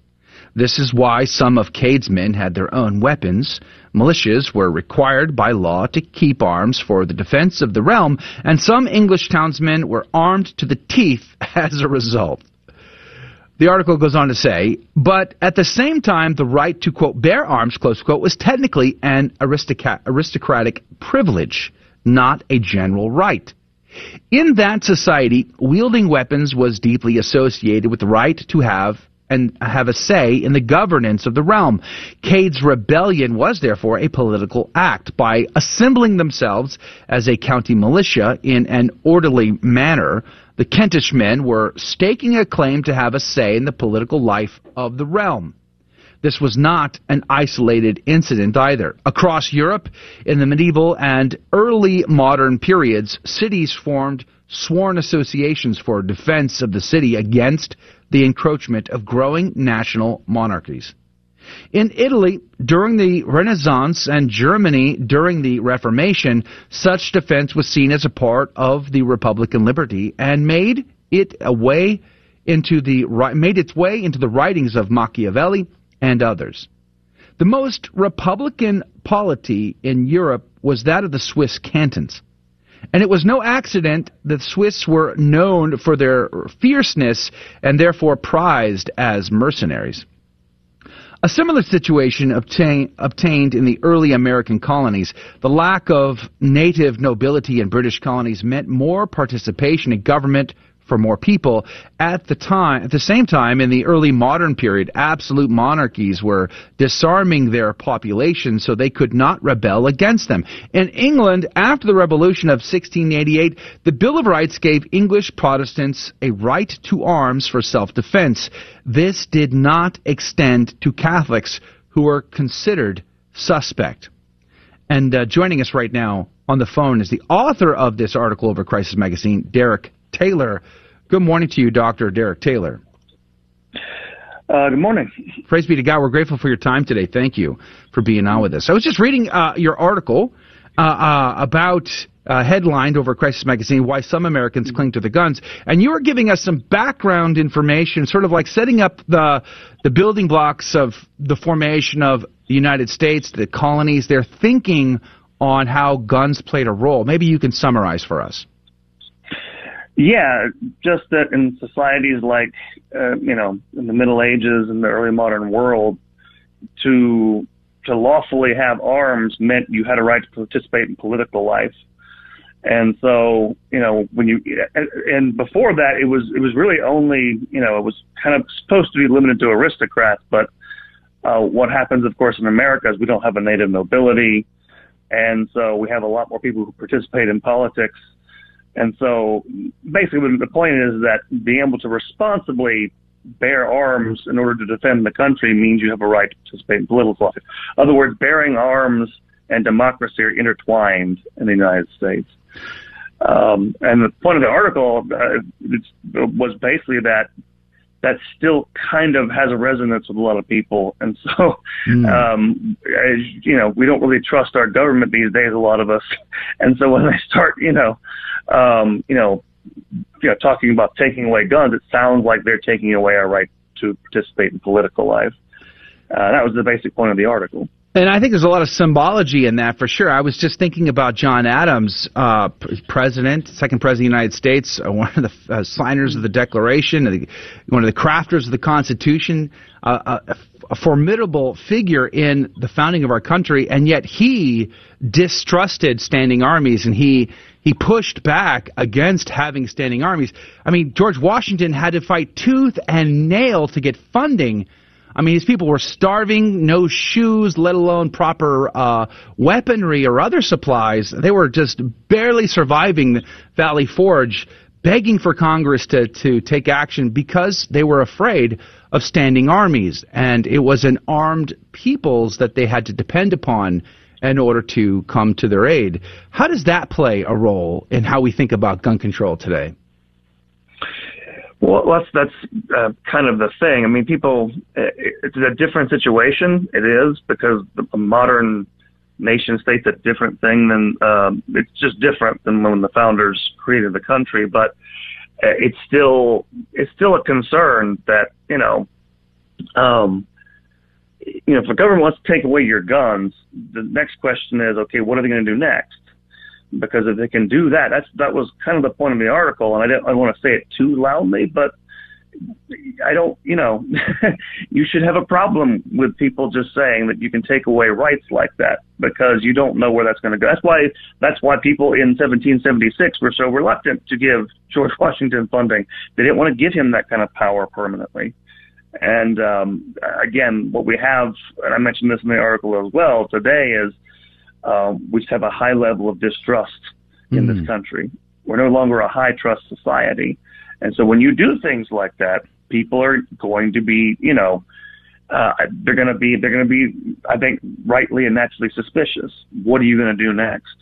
This is why some of Cade's men had their own weapons. Militias were required by law to keep arms for the defense of the realm, and some English townsmen were armed to the teeth as a result. The article goes on to say, but at the same time, the right to, quote, bear arms, close quote, was technically an aristocratic privilege, not a general right. In that society, wielding weapons was deeply associated with the right to have and have a say in the governance of the realm. Cade's rebellion was therefore a political act. By assembling themselves as a county militia in an orderly manner, the Kentish men were staking a claim to have a say in the political life of the realm. This was not an isolated incident either. Across Europe, in the medieval and early modern periods, cities formed sworn associations for defense of the city against the encroachment of growing national monarchies. In Italy, during the Renaissance and Germany during the Reformation, such defense was seen as a part of the Republican liberty and made it a way into the made its way into the writings of Machiavelli and others. The most Republican polity in Europe was that of the Swiss cantons. And it was no accident that Swiss were known for their fierceness and therefore prized as mercenaries. A similar situation obtain, obtained in the early American colonies. The lack of native nobility in British colonies meant more participation in government for more people. At the time, at the same time, in the early modern period, absolute monarchies were disarming their population so they could not rebel against them. In England, after the Revolution of 1688, the Bill of Rights gave English Protestants a right to arms for self-defense. This did not extend to Catholics who were considered suspect. And uh, joining us right now on the phone is the author of this article over Crisis Magazine, Derek Taylor. Good morning to you, Dr. Derek Taylor. Uh, good morning. Praise be to God. We're grateful for your time today. Thank you for being on with us. I was just reading uh, your article uh, uh about uh, headlined over Crisis Magazine, Why Some Americans Cling to the Guns. And you were giving us some background information, sort of like setting up the, the building blocks of the formation of the United States, the colonies, their thinking on how guns played a role. Maybe you can summarize for us. Yeah, just that in societies like, uh, you know, in the Middle Ages and the early modern world, to to lawfully have arms meant you had a right to participate in political life. And so, you know, when you and before that, it was it was really only, you know, it was kind of supposed to be limited to aristocrats. But uh, what happens, of course, in America is we don't have a native nobility, and so we have a lot more people who participate in politics and so basically the point is that being able to responsibly bear arms in order to defend the country means you have a right to participate in political life. In other words, bearing arms and democracy are intertwined in the United States. Um, and the point of the article uh, was basically that that still kind of has a resonance with a lot of people. And so, mm. um, as, you know, we don't really trust our government these days, a lot of us. And so when they start, you know, um, you know, you know, talking about taking away guns, it sounds like they're taking away our right to participate in political life. Uh, that was the basic point of the article. And I think there's a lot of symbology in that for sure. I was just thinking about John Adams, uh, president, second president of the United States, uh, one of the uh, signers of the Declaration, uh, one of the crafters of the Constitution, uh, a, a formidable figure in the founding of our country, and yet he distrusted standing armies and he he pushed back against having standing armies. I mean, George Washington had to fight tooth and nail to get funding I mean, these people were starving, no shoes, let alone proper uh, weaponry or other supplies. They were just barely surviving Valley Forge, begging for Congress to, to take action because they were afraid of standing armies. And it was an armed peoples that they had to depend upon in order to come to their aid. How does that play a role in how we think about gun control today? Well, that's that's uh, kind of the thing. I mean, people. Uh, it's a different situation. It is because the modern nation state's a different thing than. Um, it's just different than when the founders created the country. But uh, it's still it's still a concern that you know. Um, you know, if the government wants to take away your guns, the next question is, okay, what are they going to do next? Because if they can do that, that's that was kind of the point of the article, and I didn't I want to say it too loudly, but I don't, you know, you should have a problem with people just saying that you can take away rights like that because you don't know where that's going to go. That's why that's why people in 1776 were so reluctant to give George Washington funding. They didn't want to give him that kind of power permanently. And um, again, what we have, and I mentioned this in the article as well today, is um, we have a high level of distrust in mm. this country. We're no longer a high trust society. And so when you do things like that, people are going to be, you know, uh, they're going to be, they're going to be, I think, rightly and naturally suspicious. What are you going to do next?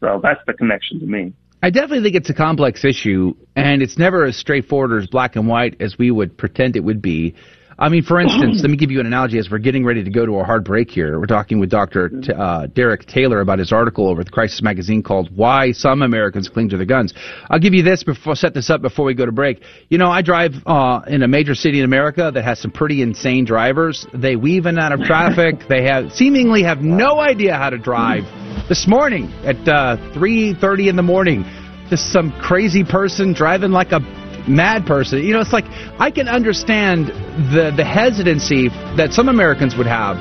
So that's the connection to me. I definitely think it's a complex issue, and it's never as straightforward or as black and white as we would pretend it would be. I mean, for instance, let me give you an analogy as we're getting ready to go to a hard break here. We're talking with Dr. T- uh, Derek Taylor about his article over at the Crisis Magazine called Why Some Americans Cling to Their Guns. I'll give you this before, set this up before we go to break. You know, I drive uh, in a major city in America that has some pretty insane drivers. They weave in and out of traffic. they have seemingly have no idea how to drive. This morning at uh, 3.30 in the morning, just some crazy person driving like a mad person. You know, it's like I can understand the the hesitancy that some Americans would have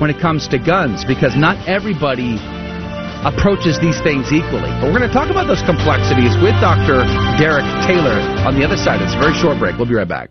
when it comes to guns because not everybody approaches these things equally. But we're going to talk about those complexities with Dr. Derek Taylor on the other side. It's a very short break. We'll be right back.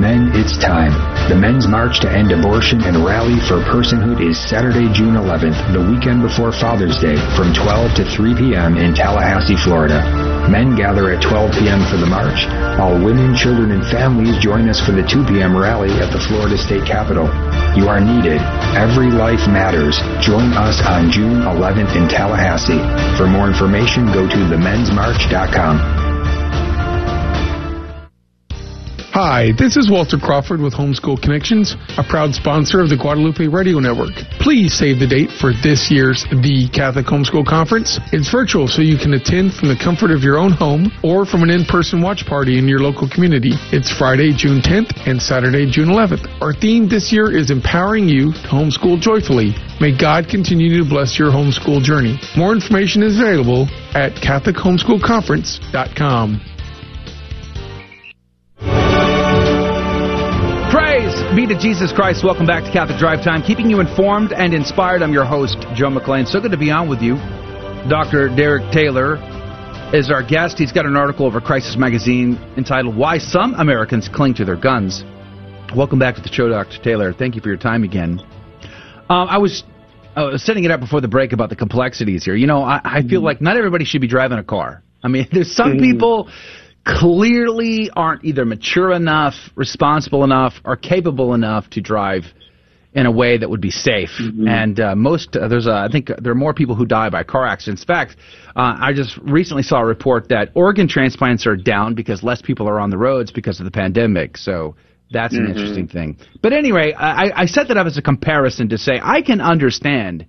Men, it's time. The Men's March to End Abortion and Rally for Personhood is Saturday, June 11th, the weekend before Father's Day, from 12 to 3 p.m. in Tallahassee, Florida. Men gather at 12 p.m. for the march, while women, children, and families join us for the 2 p.m. rally at the Florida State Capitol. You are needed. Every life matters. Join us on June 11th in Tallahassee. For more information, go to themensmarch.com. Hi, this is Walter Crawford with Homeschool Connections, a proud sponsor of the Guadalupe Radio Network. Please save the date for this year's The Catholic Homeschool Conference. It's virtual, so you can attend from the comfort of your own home or from an in-person watch party in your local community. It's Friday, June 10th and Saturday, June 11th. Our theme this year is empowering you to homeschool joyfully. May God continue to bless your homeschool journey. More information is available at CatholicHomeschoolConference.com. be to Jesus Christ. Welcome back to Catholic Drive Time, keeping you informed and inspired. I'm your host, Joe McClane. So good to be on with you. Dr. Derek Taylor is our guest. He's got an article over Crisis Magazine entitled Why Some Americans Cling to Their Guns. Welcome back to the show, Dr. Taylor. Thank you for your time again. Um, I was uh, setting it up before the break about the complexities here. You know, I, I feel like not everybody should be driving a car. I mean, there's some people clearly aren't either mature enough, responsible enough, or capable enough to drive in a way that would be safe. And uh, most uh, there's a, I think there are more people who die by car accidents. In fact, uh, I just recently saw a report that organ transplants are down because less people are on the roads because of the pandemic. So that's an Mhm. interesting thing. But anyway, I, I set that up as a comparison to say I can understand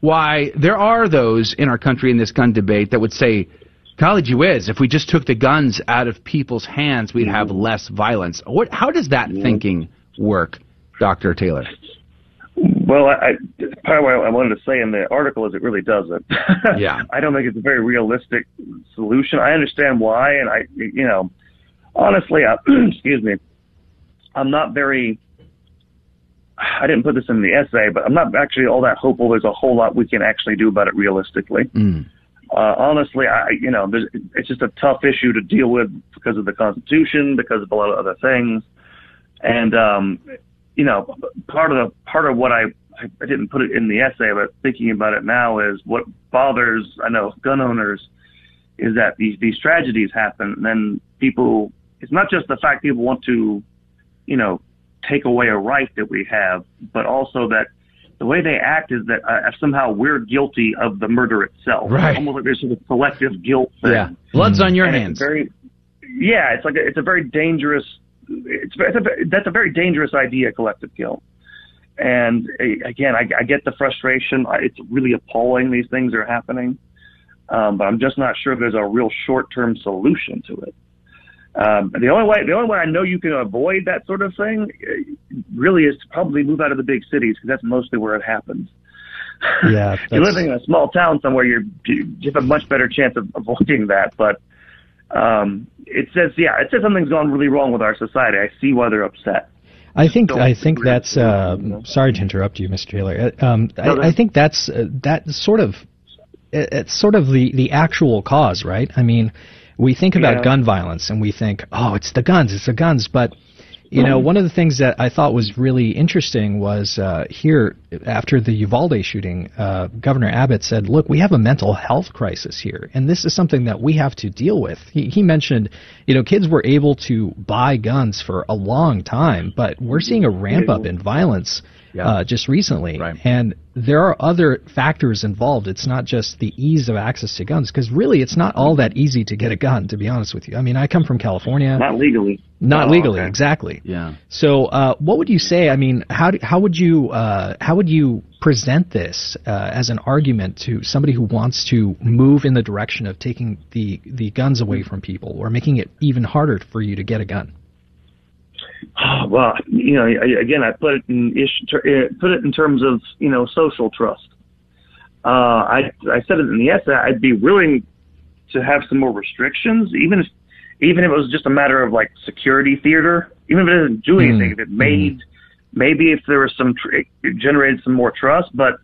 why there are those in our country in this gun debate that would say, golly gee whiz, if we just took the guns out of people's hands, we'd have less violence. What, how does that thinking work, Dr. Taylor? Well, I, I part of what I wanted to say in the article is it really doesn't. Yeah. I don't think it's a very realistic solution. I understand why, and I, you know, honestly, I, excuse me, I'm not very. I didn't put this in the essay, but I'm not actually all that hopeful. There's a whole lot we can actually do about it realistically. Mm. Uh, honestly, I, you know, it's just a tough issue to deal with because of the Constitution, because of a lot of other things, and um, you know, part of the part of what I I didn't put it in the essay, but thinking about it now is what bothers I know gun owners is that these these tragedies happen, and then people. It's not just the fact people want to, you know, take away a right that we have, but also that the way they act is that uh, somehow we're guilty of the murder itself. Right. Almost like there's sort of collective guilt thing. Yeah. Blood's on your And it's hands. Very, yeah, it's like a, it's a very dangerous. It's, it's a, that's a very dangerous idea, collective guilt. And uh, again, I, I get the frustration. I, it's really appalling these things are happening, um, but I'm just not sure if there's a real short-term solution to it. Um, the only way, the only way I know you can avoid that sort of thing, uh, really, is to probably move out of the big cities because that's mostly where it happens. Yeah, If you're living in a small town somewhere, you're, you have a much better chance of avoiding that. But um, it says, yeah, it says something's gone really wrong with our society. I see why they're upset. I think I think that's. Uh, sorry to interrupt you, Mr. Taylor. Uh, Um, I, I think that's uh, that sort of it's sort of the the actual cause, right? I mean, we think about Yeah. gun violence and we think, oh, it's the guns, it's the guns, but you know, one of the things that I thought was really interesting was uh, here after the Uvalde shooting, uh, Governor Abbott said, "Look, we have a mental health crisis here, and this is something that we have to deal with." He, he mentioned, you know, kids were able to buy guns for a long time, but we're seeing a ramp up in violence uh, just recently, and there are other factors involved. It's not just the ease of access to guns, because really, it's not all that easy to get a gun. To be honest with you, I mean, I come from California. Not legally. Not Oh, legally, okay. exactly. Yeah. So, uh, what would you say? I mean, how do, how would you uh, how would you present this uh, as an argument to somebody who wants to move in the direction of taking the the guns away from people or making it even harder for you to get a gun? Well, you know, again, I put it in uh, put it in terms of you know social trust. Uh, I I said it in the essay. I'd be willing to have some more restrictions, even if even if it was just a matter of like security theater. Even if it doesn't do anything, if it made maybe if there was some tr- it generated some more trust, but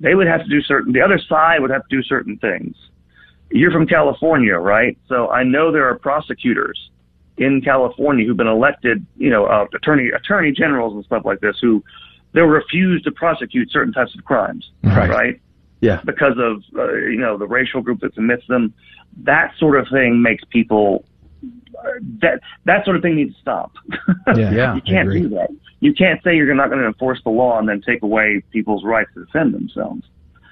they would have to do certain. The other side would have to do certain things. You're from California, right? So I know there are prosecutors in California who've been elected, you know, uh, attorney attorney generals and stuff like this who they'll refuse to prosecute certain types of crimes, Right. right? Yeah. Because of uh, you know the racial group that commits them. That sort of thing makes people uh, that that sort of thing needs to stop. Yeah, yeah, you can't do that. You can't say you're not going to enforce the law and then take away people's rights to defend themselves.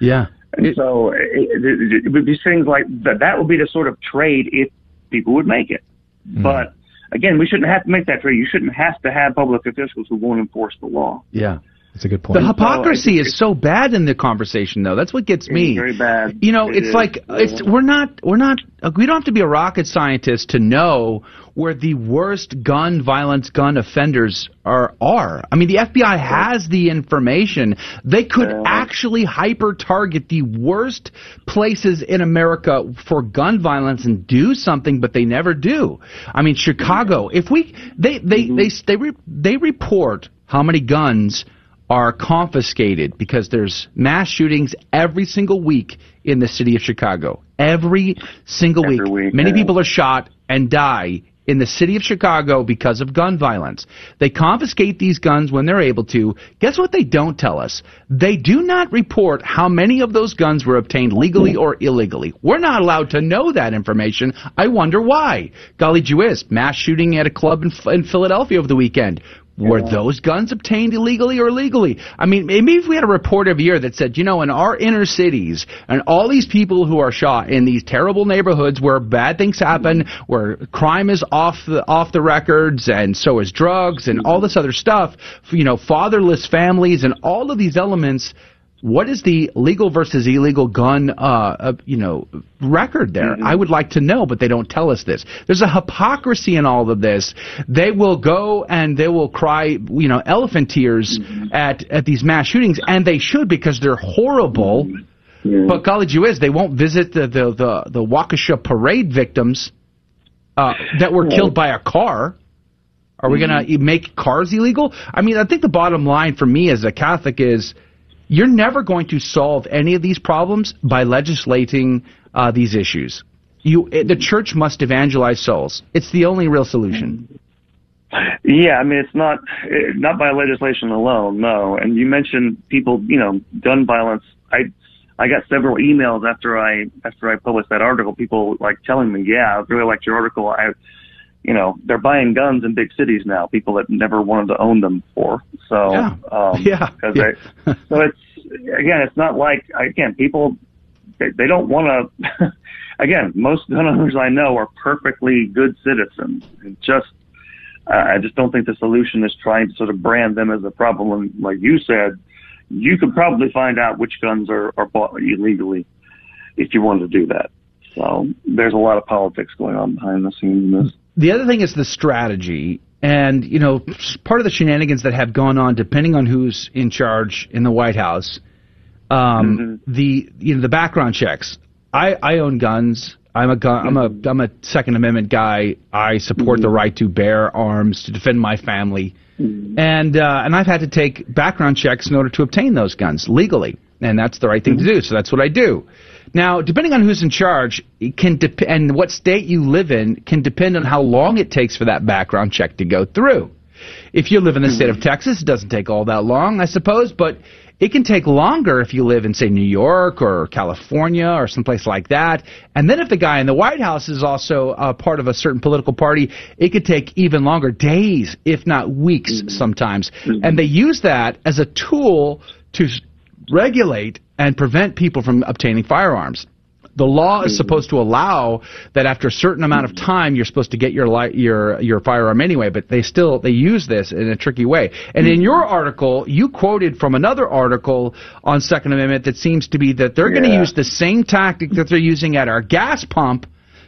Yeah. And so it, it, it would be things like that. That would be the sort of trade if people would make it. Mm. But again, we shouldn't have to make that trade. You shouldn't have to have public officials who won't enforce the law. Yeah. That's a good point. The hypocrisy is so bad in the conversation, though. That's what gets me. very bad. You know, It it's is. like it's we're not we're not we don't have to be a rocket scientist to know where the worst gun violence gun offenders are are. I mean, the FBI has the information. They could actually hyper target the worst places in America for gun violence and do something, but they never do. I mean, Chicago. If we they they mm-hmm. they they re, they report how many guns are confiscated because there's mass shootings every single week in the city of Chicago. Every single Every week. week, Many yeah. people are shot and die in the city of Chicago because of gun violence. They confiscate these guns when they're able to. Guess what they don't tell us? They do not report how many of those guns were obtained legally or illegally. We're not allowed to know that information. I wonder why. Golly gee whiz, mass shooting at a club in, in Philadelphia over the weekend. Were those guns obtained illegally or legally? I mean, maybe if we had a report every year that said, you know, in our inner cities and all these people who are shot in these terrible neighborhoods where bad things happen, where crime is off the off the records, and so is drugs and all this other stuff. You know, fatherless families and all of these elements. What is the legal versus illegal gun, uh, uh, you know, record there? I would like to know, but they don't tell us this. There's a hypocrisy in all of this. They will go and they will cry, you know, elephant tears at at these mass shootings, and they should because they're horrible. But golly gee whiz, they won't visit the the the, the Waukesha parade victims uh, that were killed by a car. Are we going to make cars illegal? I mean, I think the bottom line for me as a Catholic is you're never going to solve any of these problems by legislating uh, these issues. You, the church must evangelize souls. It's the only real solution. Yeah, I mean it's not eh, not by legislation alone, no. And you mentioned people, you know, gun violence. I I got several emails after I after I published that article. People like telling me, "Yeah, I really liked your article." I, you know, they're buying guns in big cities now. People that never wanted to own them before. So Yeah. um, Yeah. Cause They, so it's again, it's not like again people they, they don't want to. again, most gun owners I know are perfectly good citizens. It just uh, I just don't think the solution is trying to sort of brand them as a problem. And like you said, you could probably find out which guns are, are bought illegally if you wanted to do that. So there's a lot of politics going on behind the scenes in this. The other thing is the strategy. And, you know, part of the shenanigans that have gone on, depending on who's in charge in the White House, um, mm-hmm. the you know the background checks. I, I own guns. I'm a gun. I'm a mm-hmm. I'm a Second Amendment guy. I support the mm-hmm. right to bear arms to defend my family, and uh, and I've had to take background checks in order to obtain those guns legally, and that's the right thing to do. So that's what I do. Now, depending on who's in charge, it can dep- and what state you live in can depend on how long it takes for that background check to go through. If you live in the state of Texas, it doesn't take all that long, I suppose, but it can take longer if you live in, say, New York or California or someplace like that. And then if the guy in the White House is also uh, part of a certain political party, it could take even longer, days, if not weeks sometimes. And they use that as a tool to regulate and prevent people from obtaining firearms. The law is hmm. supposed to allow that after a certain amount of hmm. time you're supposed to get your li- your your firearm anyway, but they still they use this in a tricky way. And in hmm. your article, you quoted from another article on Second Amendment that seems to be that they're going to use the same tactic that they're using at our gas pump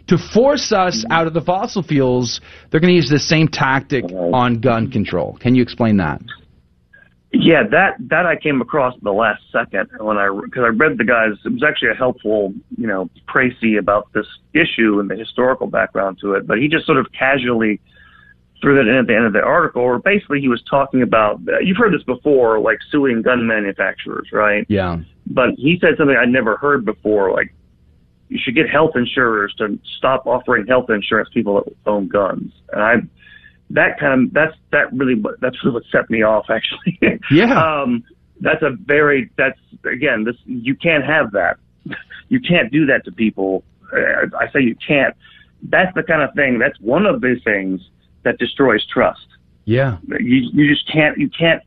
to force us out of the fossil fuels. They're going to use the same tactic on gun control. Can you explain that? Yeah, that that I came across at the last second when I because I read the guys. It was actually a helpful, you know, précis about this issue and the historical background to it. But he just sort of casually threw that in at the end of the article, where basically he was talking about. You've heard this before, like suing gun manufacturers, right? Yeah. But he said something I'd never heard before, like you should get health insurers to stop offering health insurance to people that own guns. And I that kind of that's that really what- that's really what set me off actually. Yeah. um, that's a very that's again this you can't have that. You can't do that to people. Uh, I say you can't. That's the kind of thing. That's one of the things that destroys trust. Yeah. You you just can't you can't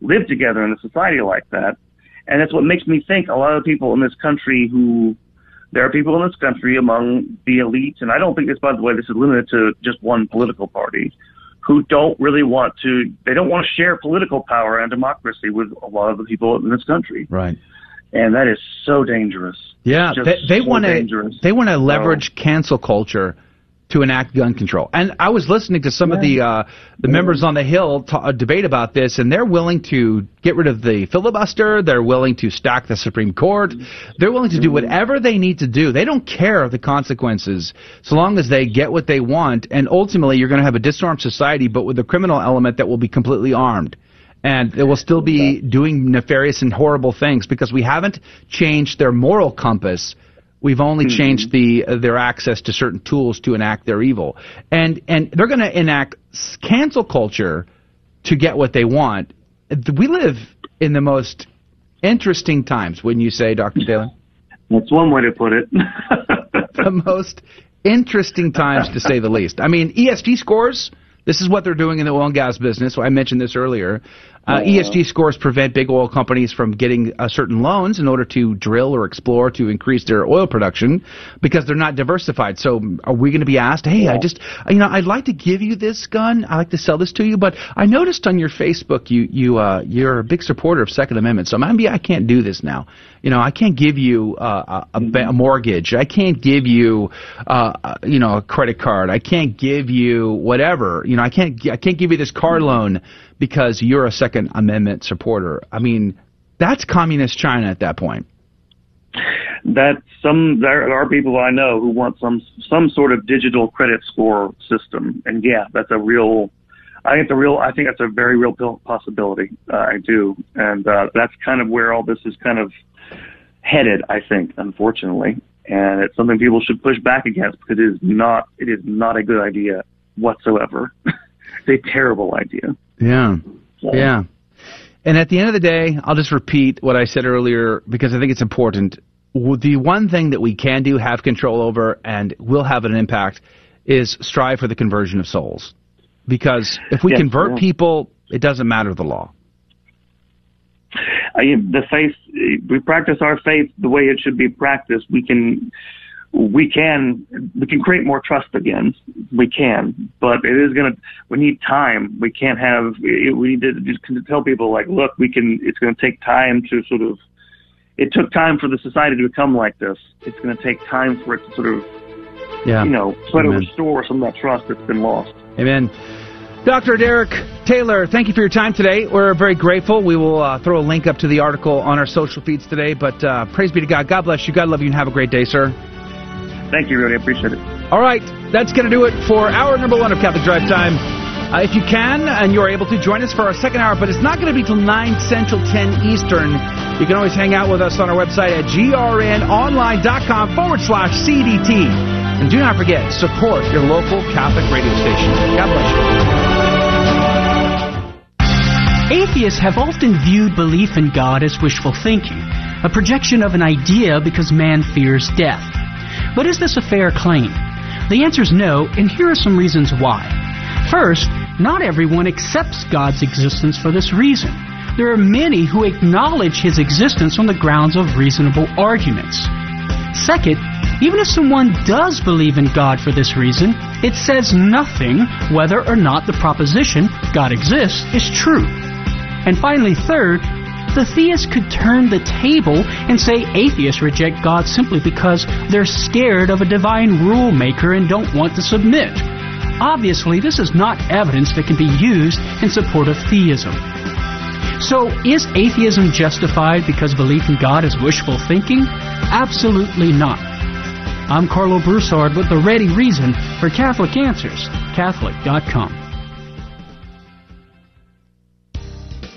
live together in a society like that. And that's what makes me think a lot of people in this country who there are people in this country among the elites, and I don't think this, by the way, this is limited to just one political party, who don't really want to, they don't want to share political power and democracy with a lot of the people in this country. Right. And that is so dangerous. Yeah, Just they, they so want to they want to leverage cancel culture to enact gun control. And I was listening to some of the uh, the members on the Hill ta- uh, debate about this, and they're willing to get rid of the filibuster. They're willing to stack the Supreme Court. They're willing to do whatever they need to do. They don't care of the consequences, so long as they get what they want. And ultimately, you're going to have a disarmed society, but with a criminal element that will be completely armed. and they will still be doing nefarious and horrible things because we haven't changed their moral compass. We've only Mm-hmm. changed the uh, their access to certain tools to enact their evil, and and they're going to enact cancel culture to get what they want. We live in the most interesting times, wouldn't you say, Dr. Taylor? That's one way to put it. the most interesting times, to say the least. I mean, ESG scores. This is what they're doing in the oil and gas business. I mentioned this earlier. Uh, ESG scores prevent big oil companies from getting uh, certain loans in order to drill or explore to increase their oil production because they're not diversified. So, are we going to be asked, "Hey, I just, you know, I'd like to give you this gun. I'd like to sell this to you, but I noticed on your Facebook you you uh, you're a big supporter of Second Amendment. So maybe I can't do this now. You know, I can't give you uh, a, a mortgage. I can't give you, uh, uh, you know, a credit card. I can't give you whatever. You know, I can't I can't give you this car loan because you're a Second Amendment supporter. I mean, that's communist China at that point. that some there are people I know who want some some sort of digital credit score system, and yeah, that's a real. I think a real. I think that's a very real possibility. Uh, I do, and uh, that's kind of where all this is kind of headed. I think, unfortunately, and it's something people should push back against because it is not. It is not a good idea whatsoever. it's a terrible idea. Yeah. So- Yeah. And at the end of the day, I'll just repeat what I said earlier because I think it's important. The one thing that we can do, have control over, and will have an impact is strive for the conversion of souls. Because if we Yes, convert yeah. people, it doesn't matter the law. I, the faith we practice our faith the way it should be practiced we can we can we can create more trust again we can but it is going to we need time we can't have we need to just tell people like look we can it's going to take time to sort of it took time for the society to become like this it's going to take time for it to sort of Yeah. you know try to restore some of that trust that's been lost Amen. Dr. Derek Taylor, thank you for your time today. We're very grateful. We will uh, throw a link up to the article on our social feeds today. But uh, praise be to God. God bless you. God love you, and have a great day, sir. Thank you really appreciate it All right, that's going to do it for hour number one of Catholic Drive Time. Uh, if you can and you're able to join us for our second hour, but it's not going to be till 9 Central, 10 Eastern. You can always hang out with us on our website at grnonline.com forward slash CDT. And do not forget, support your local Catholic radio station. God bless you. Atheists have often viewed belief in God as wishful thinking, a projection of an idea because man fears death. But is this a fair claim? The answer is no, and here are some reasons why. First, not everyone accepts God's existence for this reason. There are many who acknowledge his existence on the grounds of reasonable arguments. Second, even if someone does believe in God for this reason, it says nothing whether or not the proposition, God exists, is true. And finally, third, the theist could turn the table and say atheists reject God simply because they're scared of a divine rule maker and don't want to submit. Obviously, this is not evidence that can be used in support of theism. So, is atheism justified because belief in God is wishful thinking? Absolutely not. I'm Karlo Broussard with the ready reason for Catholic Answers, Catholic.com.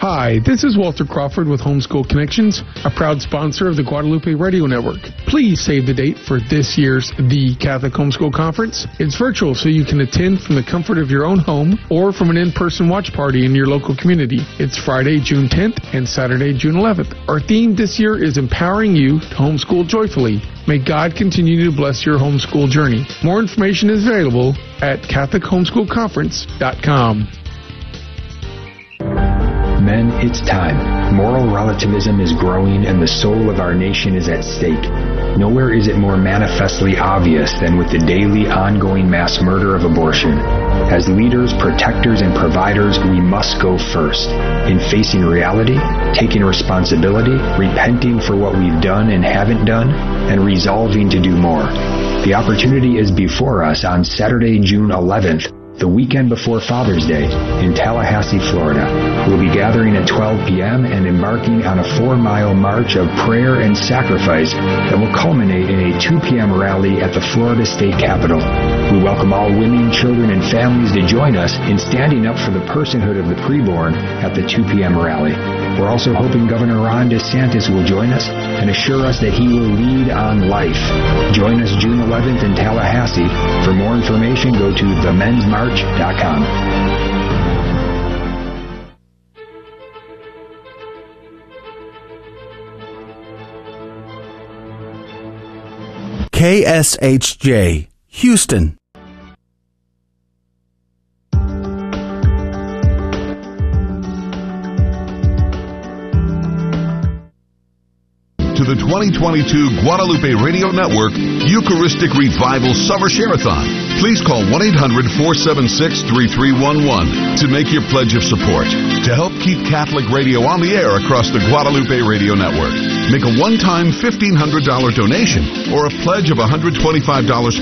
Hi, this is Walter Crawford with Homeschool Connections, a proud sponsor of the Guadalupe Radio Network. Please save the date for this year's The Catholic Homeschool Conference. It's virtual, so you can attend from the comfort of your own home or from an in-person watch party in your local community. It's Friday, June 10th and Saturday, June 11th. Our theme this year is empowering you to homeschool joyfully. May God continue to bless your homeschool journey. More information is available at CatholicHomeschoolConference.com. Men, it's time. Moral relativism is growing and the soul of our nation is at stake. Nowhere is it more manifestly obvious than with the daily ongoing mass murder of abortion. As leaders, protectors, and providers, we must go first in facing reality, taking responsibility, repenting for what we've done and haven't done, and resolving to do more. The opportunity is before us on Saturday, June 11th the weekend before Father's Day in Tallahassee, Florida. We'll be gathering at 12 p.m. and embarking on a four mile march of prayer and sacrifice that will culminate in a 2 p.m. rally at the Florida State Capitol. We welcome all women, children, and families to join us in standing up for the personhood of the preborn at the 2 p.m. rally. We're also hoping Governor Ron DeSantis will join us and assure us that he will lead on life. Join us June 11th in Tallahassee. For more information, go to themensmarch.com. KSHJ, Houston. 2022 Guadalupe Radio Network Eucharistic Revival Summer Share-a-thon. Please call 1-800-476-3311 to make your pledge of support to help keep Catholic radio on the air across the Guadalupe Radio Network. Make a one-time $1,500 donation or a pledge of $125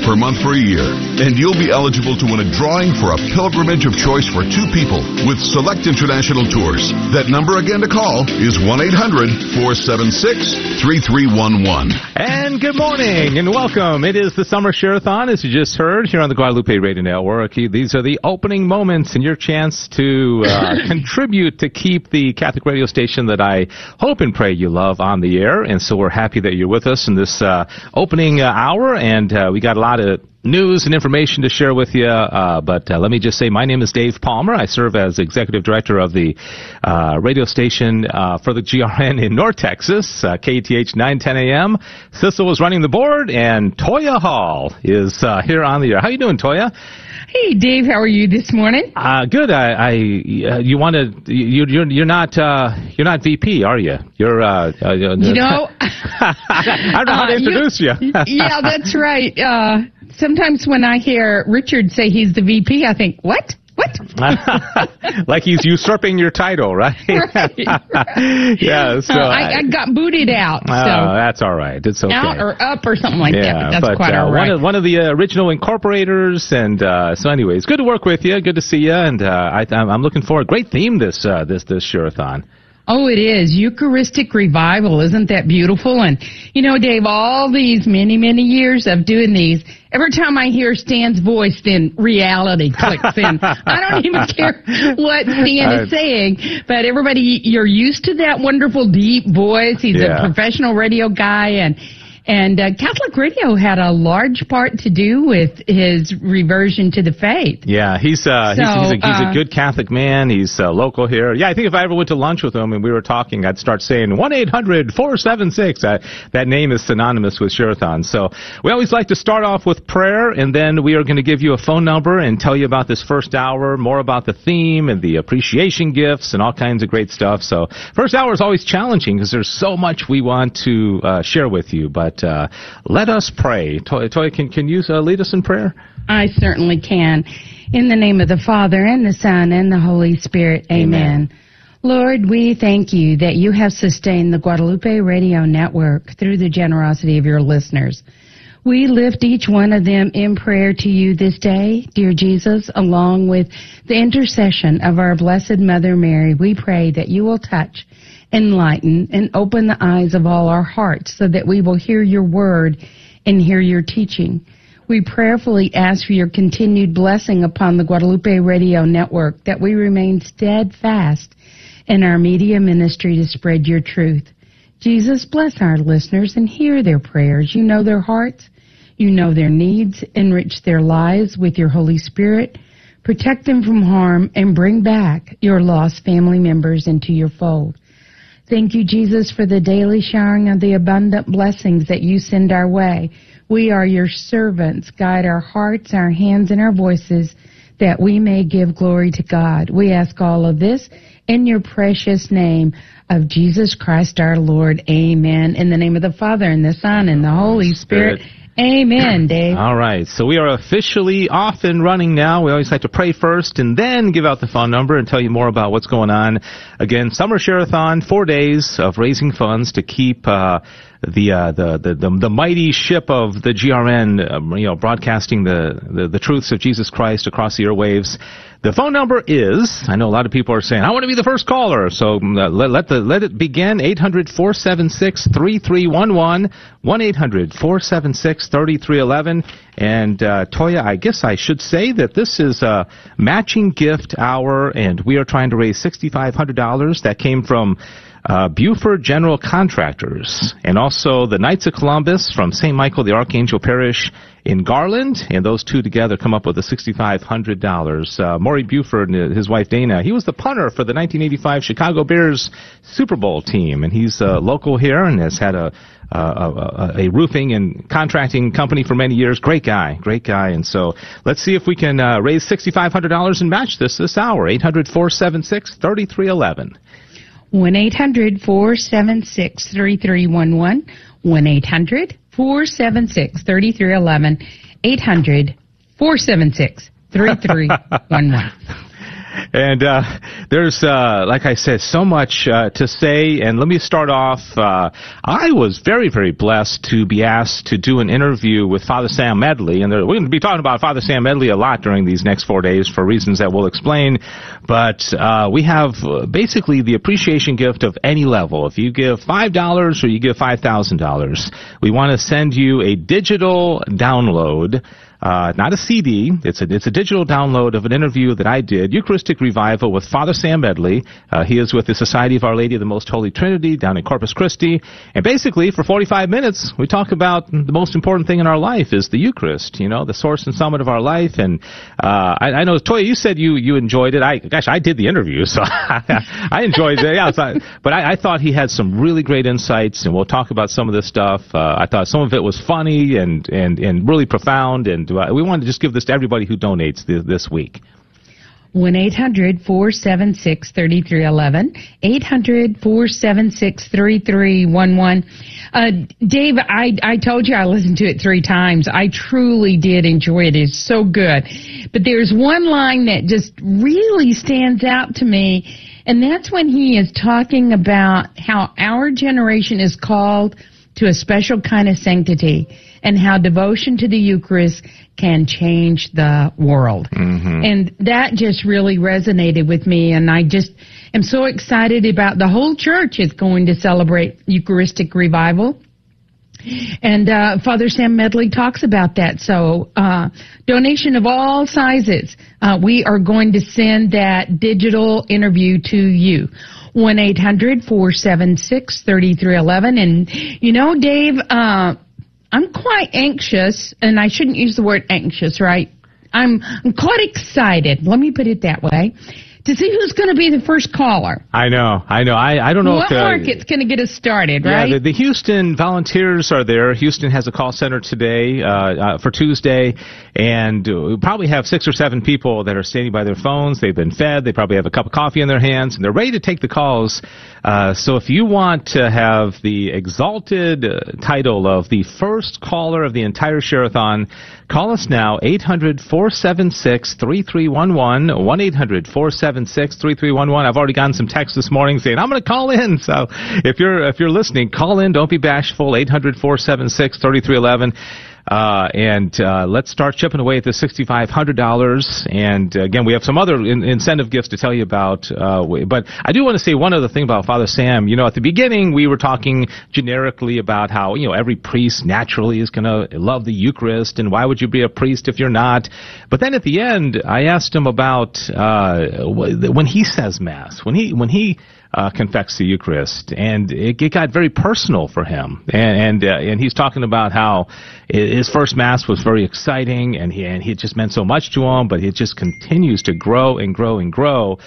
per month for a year, and you'll be eligible to win a drawing for a pilgrimage of choice for two people with select international tours. That number again to call is 1-800-476 3311. And good morning and welcome. It is the Summer Share-a-thon, as you just heard, here on the Guadalupe Radio Network. These are the opening moments and your chance to uh, contribute to keep the Catholic radio station that I hope and pray you love on the air. And so we're happy that you're with us in this uh, opening uh, hour. And uh, we got a lot of news and information to share with you. Uh, but uh, let me just say, my name is Dave Palmer. I serve as executive director of the uh, radio station uh, for the GRN in North Texas, uh, KATH 910 AM. Sissel is running the board, and Toya Hall is uh, here on the air. How you doing, Toya? Hey, Dave. How are you this morning? Uh, good. I, I you want to you you're you're not uh, you're not VP, are you? You're uh, uh you know. I don't know how to introduce you. you. yeah, that's right. Uh, sometimes when I hear Richard say he's the VP, I think, what? What? like he's usurping your title, right? right, right. yeah. So I, I, got booted out. So. Oh, that's all right. It's okay. Out or up or something like yeah, that. But that's but, quite uh, all right. One of, one of the uh, original incorporators, and uh, so anyways, good to work with you. Good to see you, and uh, I, I'm looking forward. Great theme this uh, this this Share-a-thon. Oh, it is. Eucharistic revival. Isn't that beautiful? And, you know, Dave, all these many, many years of doing these, every time I hear Stan's voice, then reality clicks in. I don't even care what Stan is saying, but everybody, you're used to that wonderful deep voice. He's Yeah. a professional radio guy and, and uh, Catholic radio had a large part to do with his reversion to the faith. Yeah, he's uh, he's, So, he's, a, he's uh, a good Catholic man. He's uh, local here. Yeah, I think if I ever went to lunch with him and we were talking, I'd start saying one eight hundred four seven six. That name is synonymous with Share-a-thon. So we always like to start off with prayer, and then we are going to give you a phone number and tell you about this first hour, more about the theme and the appreciation gifts and all kinds of great stuff. So first hour is always challenging because there's so much we want to uh, share with you. But uh, let us pray. Toy, Toy can can you uh, lead us in prayer? I certainly can. In the name of the Father, and the Son, and the Holy Spirit. Amen. Lord, we thank you that you have sustained the Guadalupe Radio Network through the generosity of your listeners. We lift each one of them in prayer to you this day, dear Jesus, along with the intercession of our Blessed Mother Mary. We pray that you will touch, enlighten, and open the eyes of all our hearts so that we will hear your word and hear your teaching. We prayerfully ask for your continued blessing upon the Guadalupe Radio Network that we remain steadfast in our media ministry to spread your truth. Jesus, bless our listeners and hear their prayers. You know their hearts. You know their needs. Enrich their lives with your Holy Spirit. Protect them from harm and bring back your lost family members into your fold. Thank you, Jesus, for the daily showering of the abundant blessings that you send our way. We are your servants. Guide our hearts, our hands, and our voices that we may give glory to God. We ask all of this in your precious name of Jesus Christ our Lord. Amen. In the name of the Father, and the Son, and the Holy Spirit. Amen, Dave. All right, so we are officially off and running now. We always like to pray first and then give out the phone number and tell you more about what's going on. Again, Summer Share-a-thon, four days of raising funds to keep uh, the, uh, the, the the the mighty ship of the GRN, um, you know, broadcasting the, the the truths of Jesus Christ across the airwaves. The phone number is, I know a lot of people are saying, I want to be the first caller. So uh, let, let, the, let it begin. 800-476-3311. 1-800-476-3311. And, uh, Toya, I guess I should say that this is a matching gift hour and we are trying to raise $6,500 that came from uh, Buford General Contractors, and also the Knights of Columbus from St. Michael the Archangel Parish in Garland, and those two together come up with a $6,500. Uh, Maury Buford and his wife Dana, he was the punter for the 1985 Chicago Bears Super Bowl team, and he's uh, local here and has had a, a, a, a roofing and contracting company for many years. Great guy, great guy. And so let's see if we can uh, raise $6,500 and match this this hour. 800 476 3311. 1 800 476 3311. 1 800 476 3311. 800 476 3311. And uh, there's, uh, like I said, so much uh, to say. And let me start off. Uh, I was very, very blessed to be asked to do an interview with Father Sam Medley. And there, we're going to be talking about Father Sam Medley a lot during these next four days for reasons that we'll explain. But uh, we have uh, basically the appreciation gift of any level. If you give $5 or you give $5,000, we want to send you a digital download uh, not a CD. It's a it's a digital download of an interview that I did, Eucharistic Revival with Father Sam Medley. Uh, he is with the Society of Our Lady of the Most Holy Trinity down in Corpus Christi, and basically for 45 minutes we talk about the most important thing in our life is the Eucharist. You know, the source and summit of our life. And uh, I, I know Toya, you said you you enjoyed it. I gosh, I did the interview, so I enjoyed it. Yeah, so, but I, I thought he had some really great insights, and we'll talk about some of this stuff. Uh, I thought some of it was funny and and and really profound and we want to just give this to everybody who donates this, this week. 1 800 476 3311. 800 476 3311. Uh, Dave, I, I told you I listened to it three times. I truly did enjoy it. It's so good. But there's one line that just really stands out to me, and that's when he is talking about how our generation is called to a special kind of sanctity and how devotion to the Eucharist can change the world. Mm-hmm. And that just really resonated with me. And I just am so excited about the whole church is going to celebrate Eucharistic revival. And uh, Father Sam Medley talks about that. So, uh, donation of all sizes. Uh, we are going to send that digital interview to you. 1 800 476 3311. And, you know, Dave, uh, I'm quite anxious, and I shouldn't use the word anxious, right? I'm, I'm quite excited. Let me put it that way to see who's going to be the first caller. I know, I know. I, I don't know what if the, market's going to get us started, yeah, right? The, the Houston volunteers are there. Houston has a call center today uh, uh, for Tuesday, and we probably have six or seven people that are standing by their phones. They've been fed. They probably have a cup of coffee in their hands, and they're ready to take the calls. Uh, so if you want to have the exalted uh, title of the first caller of the entire Share-a-thon, call us now, 800-476-3311, 1-800-476-3311. I've already gotten some texts this morning saying, I'm going to call in. So if you're, if you're listening, call in. Don't be bashful, 800-476-3311. Uh, and uh, let's start chipping away at the $6,500. And uh, again, we have some other in- incentive gifts to tell you about. Uh, but I do want to say one other thing about Father Sam. You know, at the beginning, we were talking generically about how, you know, every priest naturally is going to love the Eucharist, and why would you be a priest if you're not? But then at the end, I asked him about uh, when he says Mass, when he, when he, uh, confects the Eucharist, and it, it, got very personal for him. And and, uh, and he's talking about how his first mass was very exciting, and he and he just meant so much to him, but it just continues to grow and grow and grow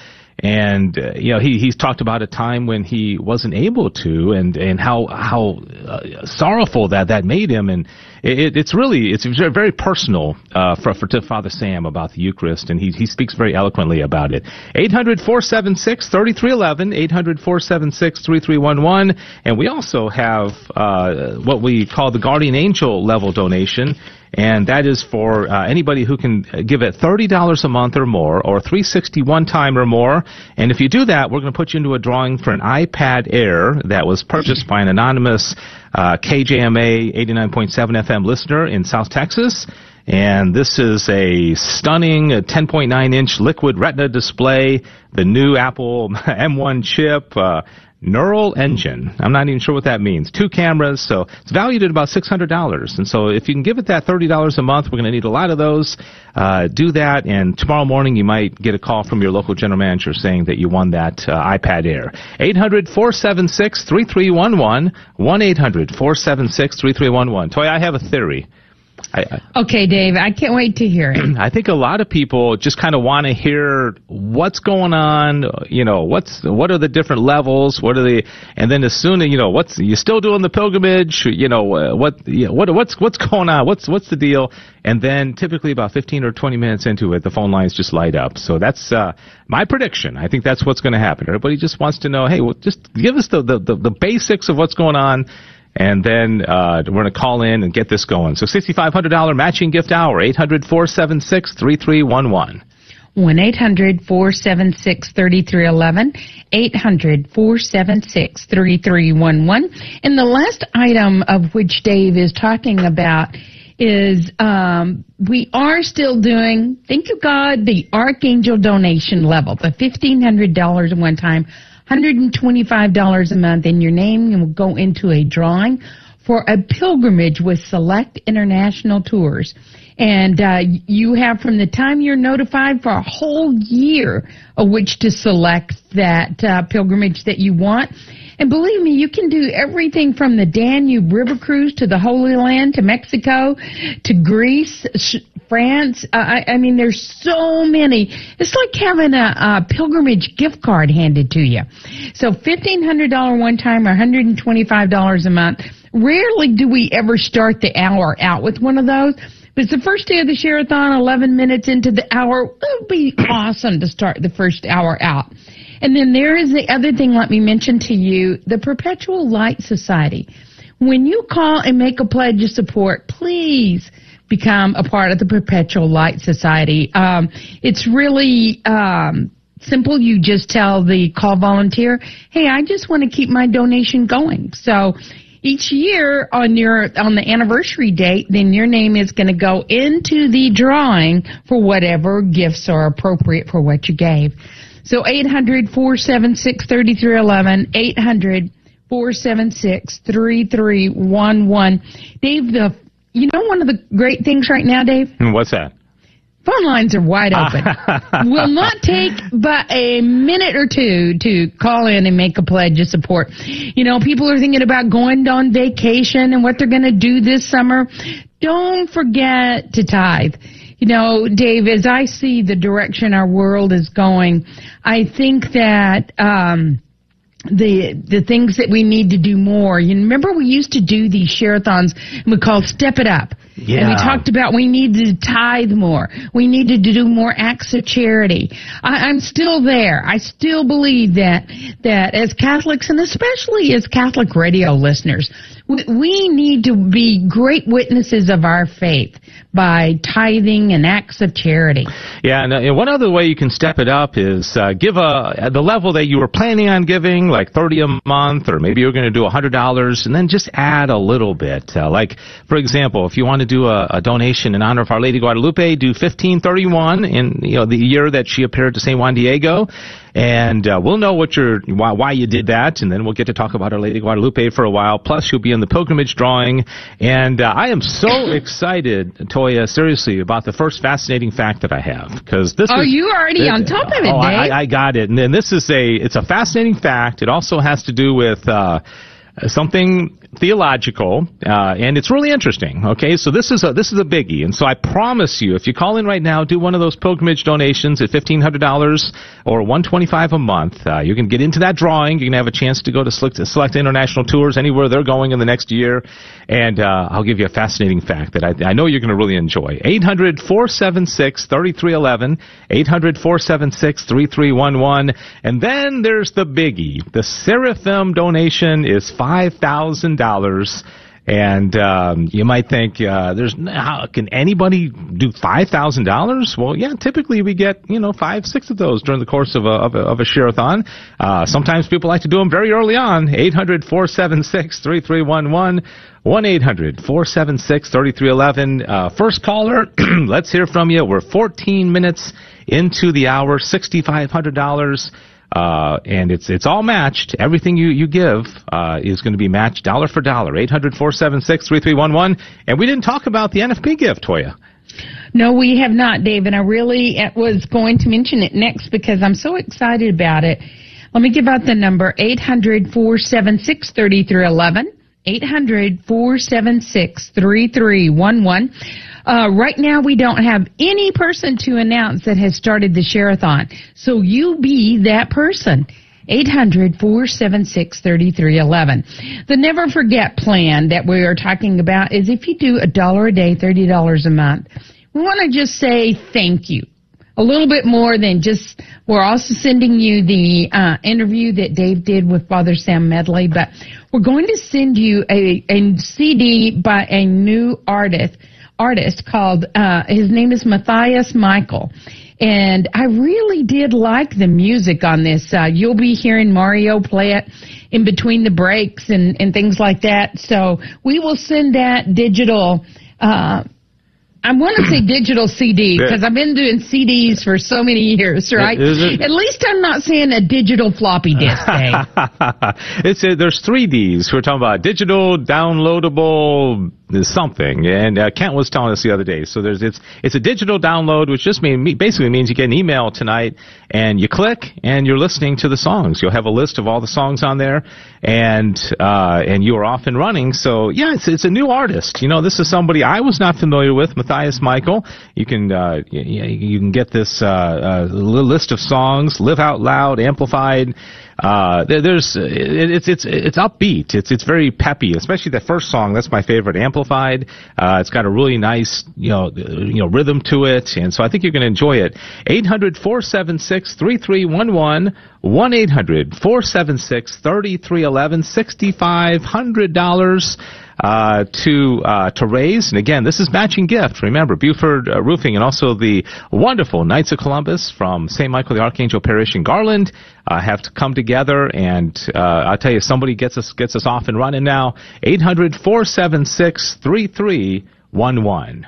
and uh, you know he he's talked about a time when he wasn't able to and and how how uh, sorrowful that that made him. And it, it's really it's very personal uh, for for to Father Sam about the Eucharist. And he he speaks very eloquently about it. 800-476-3311 800-476-3311 and we also have uh, what we call the guardian angel level donation and that is for uh, anybody who can give it $30 a month or more, or 360 one time or more. And if you do that, we're going to put you into a drawing for an iPad Air that was purchased by an anonymous uh, KJMA 89.7 FM listener in South Texas. And this is a stunning 10.9 inch liquid retina display, the new Apple M1 chip, uh, neural engine. I'm not even sure what that means. Two cameras, so it's valued at about $600. And so if you can give it that $30 a month, we're going to need a lot of those. Uh, do that, and tomorrow morning you might get a call from your local general manager saying that you won that uh, iPad Air. 800-476-3311, 1-800-476-3311. Toy, I have a theory. I, I, okay, Dave, I can't wait to hear it. I think a lot of people just kind of want to hear what's going on. You know, what's what are the different levels? What are the and then as soon as you know what's you still doing the pilgrimage? You know uh, what you know, what what's what's going on? What's what's the deal? And then typically about 15 or 20 minutes into it, the phone lines just light up. So that's uh, my prediction. I think that's what's going to happen. Everybody just wants to know, hey, well, just give us the, the the the basics of what's going on and then uh, we're going to call in and get this going. So $6,500 matching gift hour, 800 476 3311. 1 800 476 3311. 800 476 3311. And the last item of which Dave is talking about is um, we are still doing, thank you God, the Archangel donation level, the $1,500 one time $125 a month, and your name will go into a drawing for a pilgrimage with select international tours. And uh, you have from the time you're notified for a whole year of which to select that uh, pilgrimage that you want. And believe me, you can do everything from the Danube River Cruise to the Holy Land to Mexico to Greece, France. Uh, I, I mean, there's so many. It's like having a, a pilgrimage gift card handed to you. So $1,500 one time or $125 a month. Rarely do we ever start the hour out with one of those. But it's the first day of the Share-a-thon, 11 minutes into the hour. It would be awesome to start the first hour out. And then there is the other thing, let me mention to you, the Perpetual Light Society. When you call and make a pledge of support, please become a part of the Perpetual Light Society. Um, it's really um, simple. You just tell the call volunteer, "Hey, I just want to keep my donation going." So each year on your on the anniversary date, then your name is going to go into the drawing for whatever gifts are appropriate for what you gave. So 800 476 3311 800 476 3311 Dave, the you know one of the great things right now, Dave? What's that? Phone lines are wide open. Will not take but a minute or two to call in and make a pledge of support. You know, people are thinking about going on vacation and what they're going to do this summer. Don't forget to tithe. You know, Dave, as I see the direction our world is going, I think that, um, the the things that we need to do more. You remember we used to do these share-a-thons and we called Step It Up. Yeah. And we talked about we need to tithe more. We needed to do more acts of charity. I, I'm still there. I still believe that that as Catholics and especially as Catholic radio listeners, we, need to be great witnesses of our faith by tithing and acts of charity. Yeah, and, uh, one other way you can step it up is uh, give a the level that you were planning on giving, like thirty a month, or maybe you're going to do a hundred dollars, and then just add a little bit. Uh, like, for example, if you want to do a, a donation in honor of Our Lady Guadalupe, do fifteen thirty one in you know the year that she appeared to Saint Juan Diego, and uh, we'll know what your why, why you did that, and then we'll get to talk about Our Lady Guadalupe for a while. Plus, you'll be in the pilgrimage drawing, and uh, I am so excited, Toya, seriously, about the first fascinating fact that I have because this. Oh, is, you already on top of it, oh, Dave. I, I got it, and then this is a it's a fascinating fact. It also has to do with. Uh, something theological, uh, and it's really interesting. Okay, so this is a this is a biggie, and so I promise you, if you call in right now, do one of those pilgrimage donations at fifteen hundred dollars or one twenty five a month. Uh, you can get into that drawing. You can have a chance to go to select, select international tours anywhere they're going in the next year, and uh, I'll give you a fascinating fact that I, I know you're going to really enjoy. 800 476 3311 800 476 3311 and then there's the biggie. The Seraphim donation is five thousand dollars And um, you might think, uh, "There's how can anybody do five thousand dollars?" Well, yeah, typically we get you know five, six of those during the course of a of a, of a share-a-thon. Uh, sometimes people like to do them very early on. Eight hundred four seven six three three one one. 1 800 476 3311. Uh, first caller, let's hear from you. We're 14 minutes into the hour, $6,500. Uh, and it's it's all matched. Everything you you give uh, is going to be matched dollar for dollar. Eight hundred four seven six three three one one. And we didn't talk about the NFP gift, Toya. No, we have not, Dave. And I really uh, was going to mention it next because I'm so excited about it. Let me give out the number eight hundred four seven six thirty three eleven. 800-476-3311. Uh, right now we don't have any person to announce that has started the share-a-thon. So you be that person. 800-476-3311. The Never Forget plan that we are talking about is if you do a dollar a day, $30 a month, we want to just say thank you. A little bit more than just, we're also sending you the uh, interview that Dave did with Father Sam Medley, but we're going to send you a, a CD by a new artist, artist called, uh, his name is Matthias Michael. And I really did like the music on this. Uh, you'll be hearing Mario play it in between the breaks and, and things like that. So we will send that digital, uh, I want to say digital CD because I've been doing CDs for so many years, right? At least I'm not saying a digital floppy disk. Dave. it's a, there's three Ds. We're talking about digital, downloadable, something. And uh, Kent was telling us the other day. So there's it's it's a digital download, which just mean basically means you get an email tonight, and you click, and you're listening to the songs. You'll have a list of all the songs on there, and uh, and you are off and running. So yeah, it's it's a new artist. You know, this is somebody I was not familiar with, Matthias Michael. You can uh, you, you can get this uh, uh, list of songs, live out loud, amplified uh, there's uh, it's it's it's upbeat. It's it's very peppy, especially the first song. That's my favorite. Amplified. Uh, it's got a really nice you know uh, you know rhythm to it, and so I think you're going to enjoy it. 800-476-3311, 1-800-476-3311, $6,500 uh, to uh, to raise. And again, this is matching gift. Remember, Buford uh, Roofing and also the wonderful Knights of Columbus from St. Michael the Archangel Parish in Garland uh, have to come together. And uh, I'll tell you, somebody gets us gets us off and running now. Eight hundred four seven six three three one one.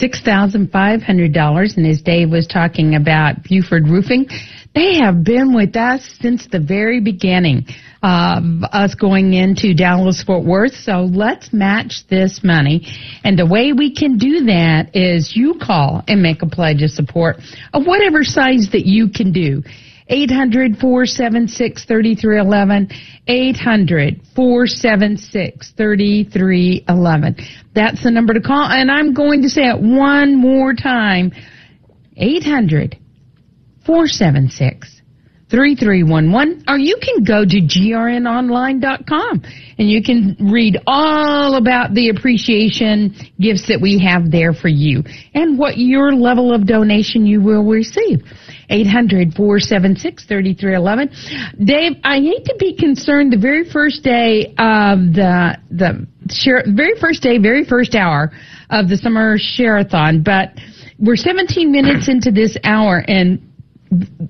$6,500. And as Dave was talking about Buford Roofing, they have been with us since the very beginning of us going into Dallas Fort Worth. So let's match this money. And the way we can do that is you call and make a pledge of support of whatever size that you can do. 800 476 3311. 800 476 3311. That's the number to call. And I'm going to say it one more time 800 476 3311 or you can go to grnonline.com and you can read all about the appreciation gifts that we have there for you and what your level of donation you will receive. 800-476-3311. Dave, I hate to be concerned the very first day of the the share, very first day, very first hour of the summer share-a-thon, but we're 17 minutes into this hour and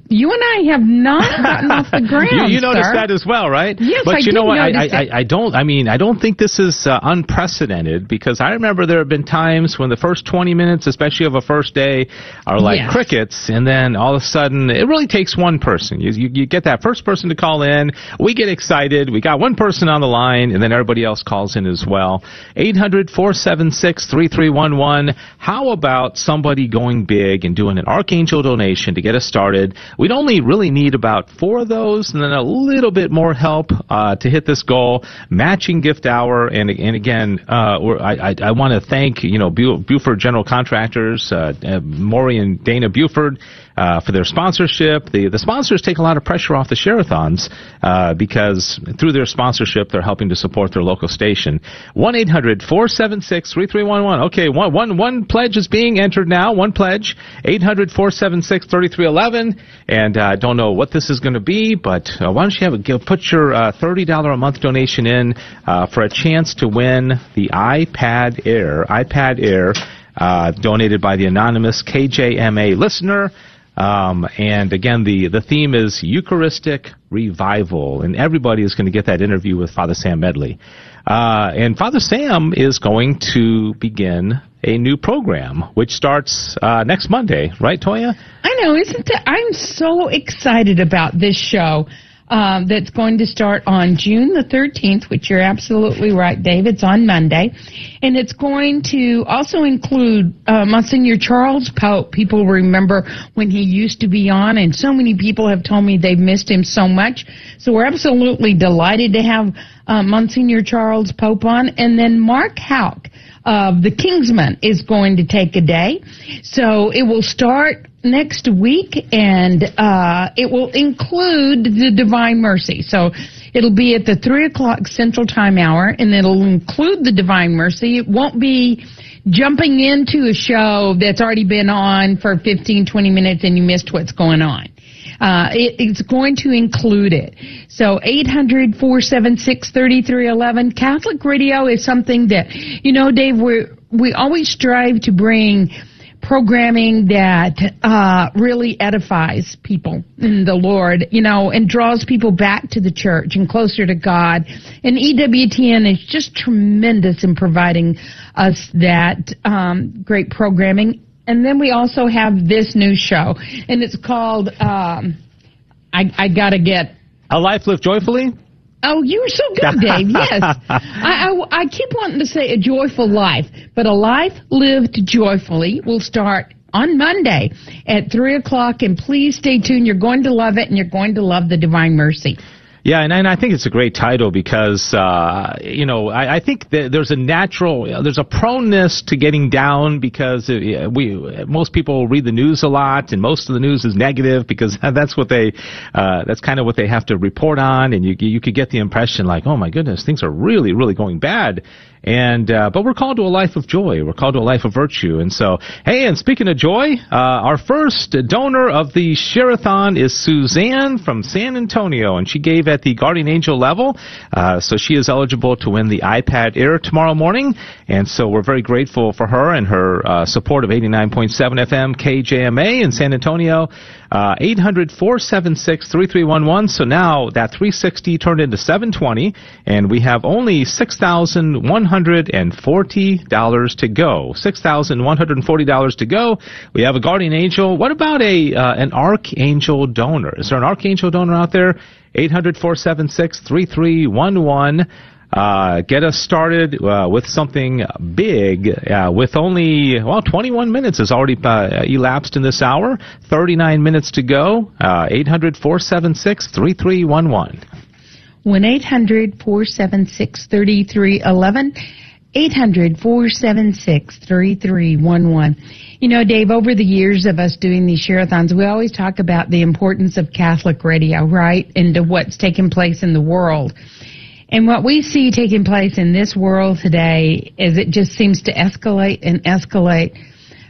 you and I have not gotten off the ground. you, you noticed sir. that as well, right? Yes, but I you know what? I, I. I, I don't. I mean, I don't think this is uh, unprecedented because I remember there have been times when the first 20 minutes, especially of a first day, are like Yes. crickets, and then all of a sudden, it really takes one person. You, you, you get that first person to call in. We get excited. We got one person on the line, and then everybody else calls in as well. 800-476-3311. How about somebody going big and doing an Archangel donation to get us started? We'd only really need about four of those, and then a little bit more help uh, to hit this goal. Matching gift hour, and and again, uh, I I, I want to thank you know Bu- Buford General Contractors, uh, uh, Maury and Dana Buford. Uh, for their sponsorship, the the sponsors take a lot of pressure off the share-a-thons uh, because through their sponsorship, they're helping to support their local station. 1-800-476-3311. Okay, one one one pledge is being entered now. One pledge. 800-476-3311. seven, and uh, don't know what this is going to be, but uh, why don't you have a, give, put your uh, thirty dollar a month donation in uh, for a chance to win the iPad Air, iPad Air, uh, donated by the anonymous KJMA listener. Um, and again, the, the theme is Eucharistic revival, and everybody is going to get that interview with Father Sam Medley. Uh, and Father Sam is going to begin a new program, which starts uh, next Monday, right, Toya? I know, isn't that? I'm so excited about this show um, that's going to start on June the 13th, which you're absolutely right, Dave. It's on Monday. And it's going to also include uh, Monsignor Charles Pope. People remember when he used to be on, and so many people have told me they've missed him so much. So we're absolutely delighted to have uh, Monsignor Charles Pope on. And then Mark Houck of the King's Men is going to take a day. So it will start next week and uh, it will include the Divine Mercy. So it'll be at the 3 o'clock Central Time Hour and it'll include the Divine Mercy. It won't be jumping into a show that's already been on for 15, 20 minutes and you missed what's going on. Uh, it, it's going to include it. So 800-476-3311. Catholic radio is something that, you know, Dave, we we always strive to bring programming that uh, really edifies people in the Lord, you know, and draws people back to the church and closer to God. And EWTN is just tremendous in providing us that um, great programming. And then we also have this new show, and it's called um, I, I Gotta Get A Life Lived Joyfully? Oh, you were so good, Dave. Yes. I, I, I keep wanting to say a joyful life, but a life lived joyfully will start on Monday at 3 o'clock, and please stay tuned. You're going to love it, and you're going to love the Divine Mercy. Yeah, and, and I think it's a great title because uh, you know I, I think that there's a natural there's a proneness to getting down because uh, we most people read the news a lot and most of the news is negative because that's what they uh, that's kind of what they have to report on and you you could get the impression like oh my goodness things are really really going bad and uh, but we're called to a life of joy. We're called to a life of virtue. And so, hey, and speaking of joy, uh, our first donor of the Share-a-thon is Suzanne from San Antonio, and she gave at the Guardian Angel level, uh, so she is eligible to win the iPad Air tomorrow morning. And so we're very grateful for her and her uh, support of 89.7 FM KJMA in San Antonio. Uh, 800 476 3311. So now that 360 turned into 720, and we have only $6,140 to go. $6,140 to go. We have a guardian angel. What about a uh, an archangel donor? Is there an archangel donor out there? 800 476 3311 uh, get us started uh, with something big. Uh, with only well, 21 minutes has already uh, elapsed in this hour. 39 minutes to go. Uh, 800 476 3311. 1 800 476 3311. 800 476 3311. You know, Dave, over the years of us doing these share-a-thons, we always talk about the importance of Catholic radio, right? And to what's taking place in the world. And what we see taking place in this world today is it just seems to escalate and escalate.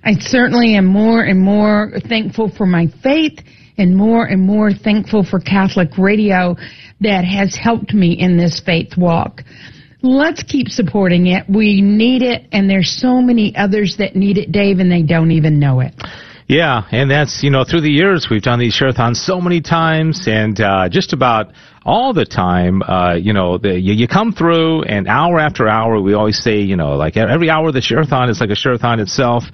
I certainly am more and more thankful for my faith and more and more thankful for Catholic radio that has helped me in this faith walk. Let's keep supporting it. We need it, and there's so many others that need it, Dave, and they don't even know it. Yeah, and that's, you know, through the years, we've done these share-a-thons so many times, and uh, just about all the time, uh, you know, the, you, you come through, and hour after hour, we always say, you know, like every hour of the share-a-thon is like a share-a-thon itself.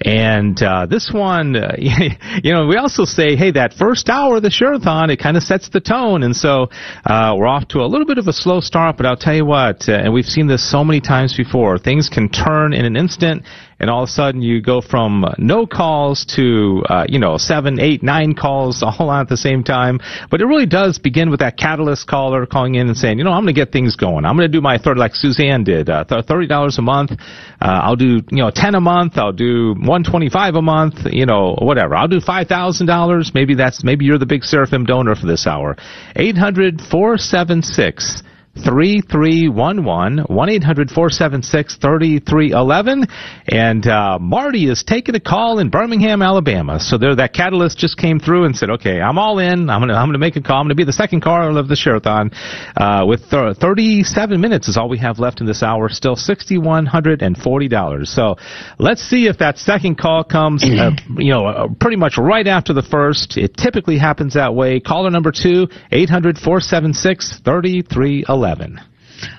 And uh, this one, uh, you know, we also say, hey, that first hour of the share-a-thon, it kind of sets the tone. And so uh, we're off to a little bit of a slow start, but I'll tell you what, uh, and we've seen this so many times before, things can turn in an instant and all of a sudden you go from no calls to uh, you know seven, eight, nine calls all on at the same time. But it really does begin with that catalyst caller calling in and saying, you know, I'm going to get things going. I'm going to do my third, like Suzanne did, uh, thirty dollars a month. Uh, I'll do you know ten a month. I'll do one twenty five a month. You know, whatever. I'll do five thousand dollars. Maybe that's maybe you're the big Seraphim donor for this hour. Eight hundred four seven six. 3311 1 800 476 3311 and uh, Marty is taking a call in Birmingham, Alabama. So there that catalyst just came through and said, "Okay, I'm all in. I'm going to I'm to make a call. I'm going to be the second caller of the Share-a-thon uh, with th- 37 minutes is all we have left in this hour. Still $6140. So let's see if that second call comes uh, you know uh, pretty much right after the first. It typically happens that way. Caller number 2 800 476 3311 11.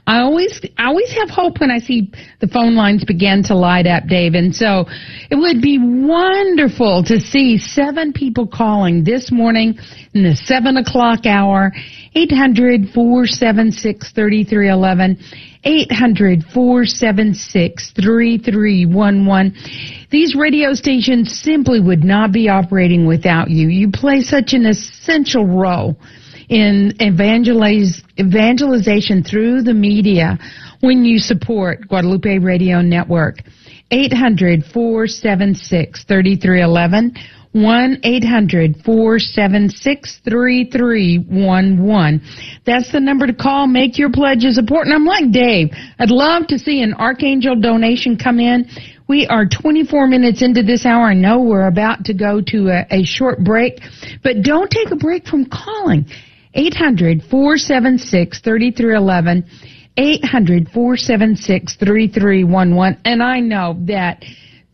I always, I always have hope when I see the phone lines begin to light up, Dave. And so it would be wonderful to see seven people calling this morning in the seven o'clock hour, 800 476 3311. 800 476 3311. These radio stations simply would not be operating without you. You play such an essential role in evangelize, evangelization through the media when you support Guadalupe Radio Network. 800-476-3311. 1-800-476-3311. That's the number to call. Make your pledges important. I'm like Dave. I'd love to see an Archangel donation come in. We are 24 minutes into this hour. I know we're about to go to a, a short break, but don't take a break from calling. 800 476 3311. 800 476 3311. And I know that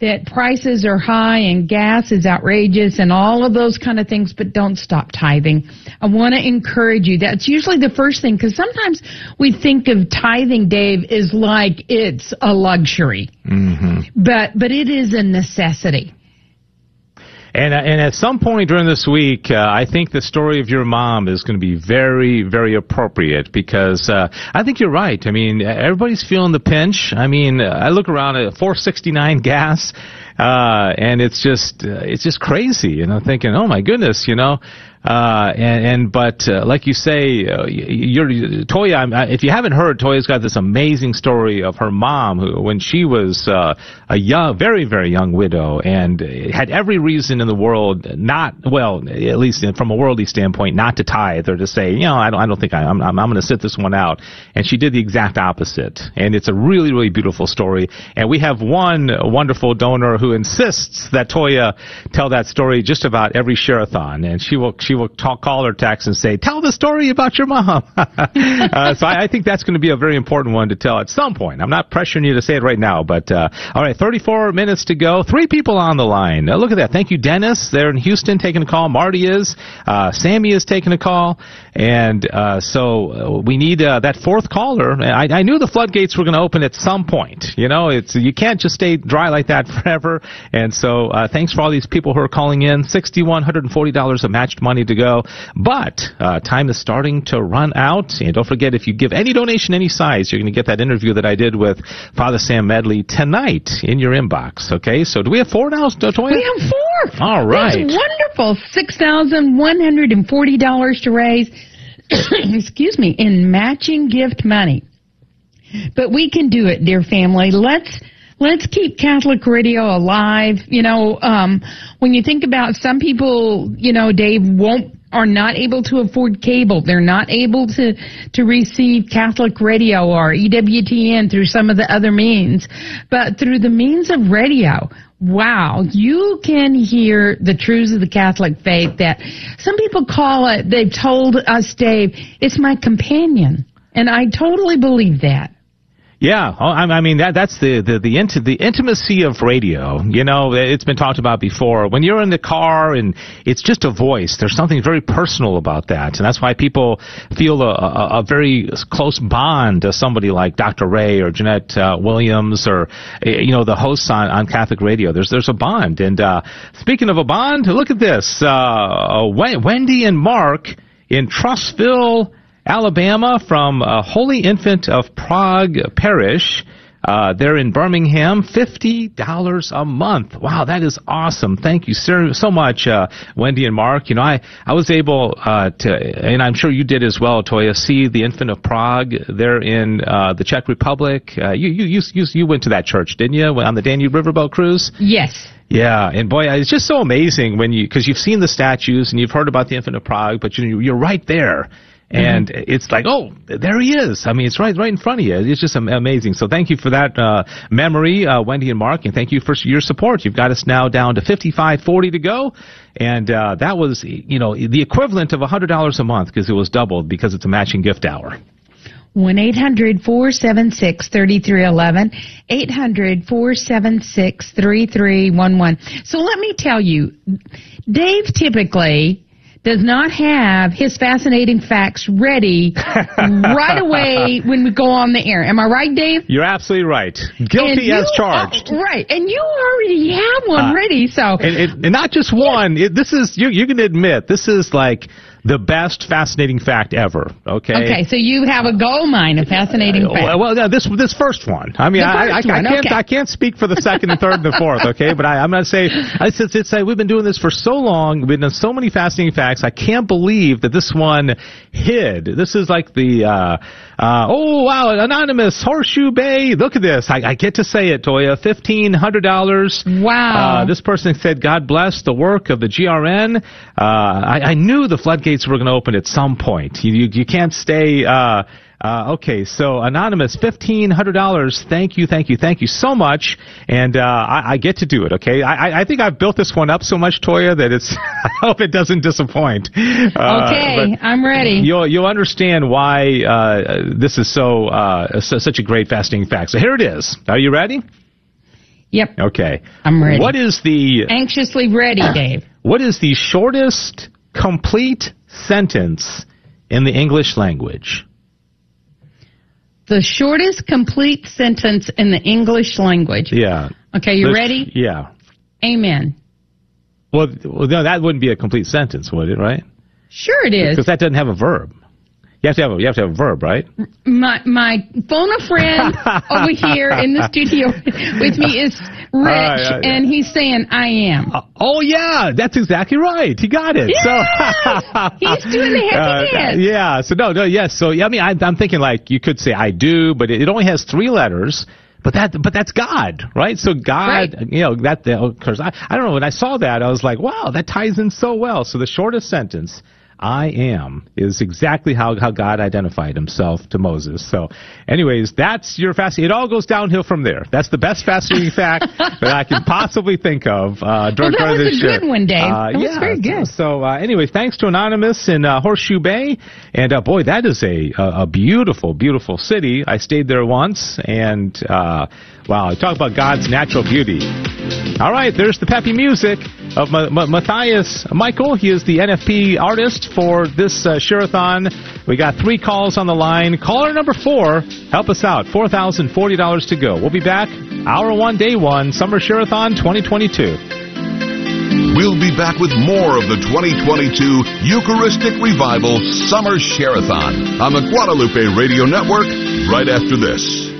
that prices are high and gas is outrageous and all of those kind of things, but don't stop tithing. I want to encourage you. That's usually the first thing because sometimes we think of tithing, Dave, is like it's a luxury, mm-hmm. but but it is a necessity. And uh, and at some point during this week, uh, I think the story of your mom is going to be very very appropriate because uh, I think you're right. I mean, everybody's feeling the pinch. I mean, I look around at 469 gas, uh, and it's just uh, it's just crazy. And I'm thinking, oh my goodness, you know. Uh, and, and but uh, like you say, uh, Toya. If you haven't heard, Toya's got this amazing story of her mom who, when she was uh, a young, very very young widow, and had every reason in the world not, well, at least from a worldly standpoint, not to tithe or to say, you know, I don't, I don't think I, I'm, I'm, I'm going to sit this one out. And she did the exact opposite. And it's a really really beautiful story. And we have one wonderful donor who insists that Toya tell that story just about every share-a-thon, and she will. She she will talk, call or text and say, "Tell the story about your mom." uh, so I, I, think that's going to be a very important one to tell at some point. I'm not pressuring you to say it right now, but uh, all right, 34 minutes to go. Three people on the line. Uh, look at that. Thank you, Dennis. There in Houston, taking a call. Marty is. Uh, Sammy is taking a call, and uh, so uh, we need that fourth caller. I, I knew the floodgates were going to open at some point. You know, it's you can't just stay dry like that forever. And so thanks for all these people who are calling in. Sixty-one hundred and forty dollars of matched money to go. But uh, time is starting to run out. And don't forget, if you give any donation any size, you're going to get that interview that I did with Father Sam Medley tonight in your inbox. Okay, so do we have four now, Toya? We have four. All right. That's wonderful. $6,140 to raise, excuse me, in matching gift money. But we can do it, dear family. Let's let's keep Catholic radio alive. You know, um, when you think about some people, you know, Dave won't are not able to afford cable. They're not able to to receive Catholic radio or EWTN through some of the other means, but through the means of radio. Wow, you can hear the truths of the Catholic faith that some people call it, they've told us, Dave, it's my companion. And I totally believe that. Yeah, oh, I mean that that's the the the, inti- the intimacy of radio. You know, it's been talked about before. When you're in the car and it's just a voice, there's something very personal about that, and that's why people feel a, a, a very close bond to somebody like Dr. Ray or Jeanette uh, Williams or eh, you know the hosts on, on Catholic radio. There's there's a bond. And uh, speaking of a bond, look at this: uh, Wendy and Mark in Trussville. Alabama from uh, Holy Infant of Prague Parish. Uh, they're in Birmingham, fifty dollars a month. Wow, that is awesome! Thank you so, so much, uh, Wendy and Mark. You know, I I was able uh, to, and I'm sure you did as well, Toya. See the Infant of Prague. They're in uh, the Czech Republic. Uh, you, you you you you went to that church, didn't you, on the Danube Riverboat cruise? Yes. Yeah, and boy, it's just so amazing when you because you've seen the statues and you've heard about the Infant of Prague, but you, you're right there and it's like, oh, there he is. I mean, it's right, right in front of you. It's just amazing. So thank you for that uh, memory, uh, Wendy and Mark, and thank you for your support. You've got us now down to fifty-five forty to go, and uh, that was, you know, the equivalent of hundred dollars a month because it was doubled because it's a matching gift hour. 1 800 476 3311. 800 476 3311. So let me tell you, Dave typically does not have his fascinating facts ready right away when we go on the air. Am I right, Dave? You're absolutely right. Guilty you- as charged. oh, right. And you already have one Uh, ready, so. and, and, and not just one. It, this is you. You can admit this is like the best fascinating fact ever. Okay. Okay, so you have a gold mine of fascinating facts. Well, no, this this first one. I mean, I, I, I can't okay. I can't speak for the second and third and the fourth. Okay, but I, I'm going to say I said it's like we've been doing this for so long. We've done so many fascinating facts. I can't believe that this one hid. This is like the uh, uh, oh wow, anonymous horseshoe bay. Look at this. I, I get to say it, Toya. Fifteen hundred dollars. Wow. Uh, this person said, "God bless the work of the GRN." Uh, I, I knew the floodgates were going to open at some point. You you, you can't stay. Uh, uh, okay, so anonymous, fifteen hundred dollars. Thank you, thank you, thank you so much, and uh, I, I get to do it. Okay, I, I- think I've built this one up so much, Toya, that it's. I hope it doesn't disappoint. Uh, okay, I'm ready. You'll you'll understand why uh, this is so, uh, so such a great fascinating fact. So here it is. Are you ready? Yep. Okay. I'm ready. What is the Anxiously ready, Dave. what is the shortest complete sentence in the English language? The shortest complete sentence in the English language. Yeah. Okay, you ready? Yeah. Amen. Well, well, no, that wouldn't be a complete sentence, would it? Right? Sure it is. Because that doesn't have a verb. You have to have a, you have to have a verb, right? My my phone a friend over here in the studio with me is Rich, right, yeah. and he's saying I am. Oh yeah, that's exactly right. He got it. So He's doing the happy Uh, dance. yeah. So no, no, yes. So yeah, I mean, I, I'm thinking like you could say I do, but it, it only has three letters. But that, but that's God, right? So God, you know, that because I, I don't know. When I saw that, I was like, wow, that ties in so well. So the shortest sentence. I am is exactly how, how God identified himself to Moses. So, anyways, that's your fascinating. It all goes downhill from there. That's the best fascinating fact that I can possibly think of uh, during, Well, that during was this a good show. one, Dave. Uh, That was yeah, very good. So, uh, anyways, thanks to Anonymous in uh, Horseshoe Bay, and uh, boy, that is a, a a beautiful, beautiful city. I stayed there once, and uh, wow, talk about God's natural beauty. All right, there's the peppy music of Ma- Ma- Matthias Michael. He is the NFP artist for this uh, Share-a-thon. We got three calls on the line. Caller number four, help us out. $4,040 to go. We'll be back. Hour one, day one, Summer Share-a-thon 2022. We'll be back with more of the 2022 Eucharistic Revival Summer Share-a-thon on the Guadalupe Radio Network right after this.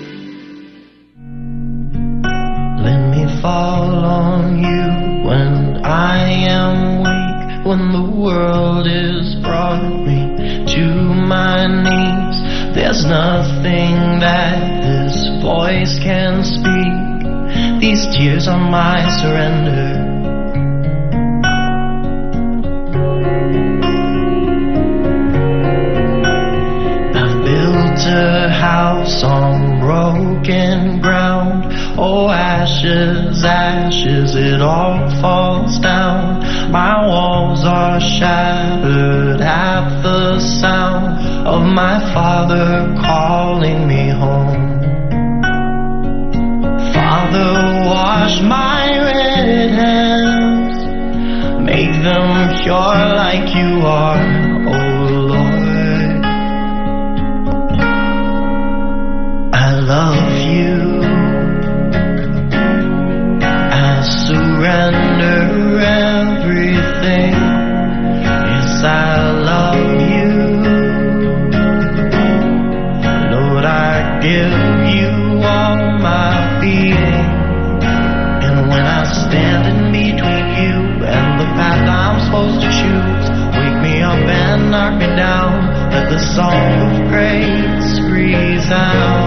Let me fall on you when I am weak, when the world has brought me to my knees. There's nothing that this voice can speak. These tears are my surrender. A house on broken ground. Oh, ashes, ashes, it all falls down. My walls are shattered at the sound of my father calling me home. Father, wash my red hands, make them pure like you are, love you. I surrender everything. Yes, I love you. Lord, I give you all my being. And when I stand in between you and the path I'm supposed to choose, wake me up and knock me down. Let the song of grace resound.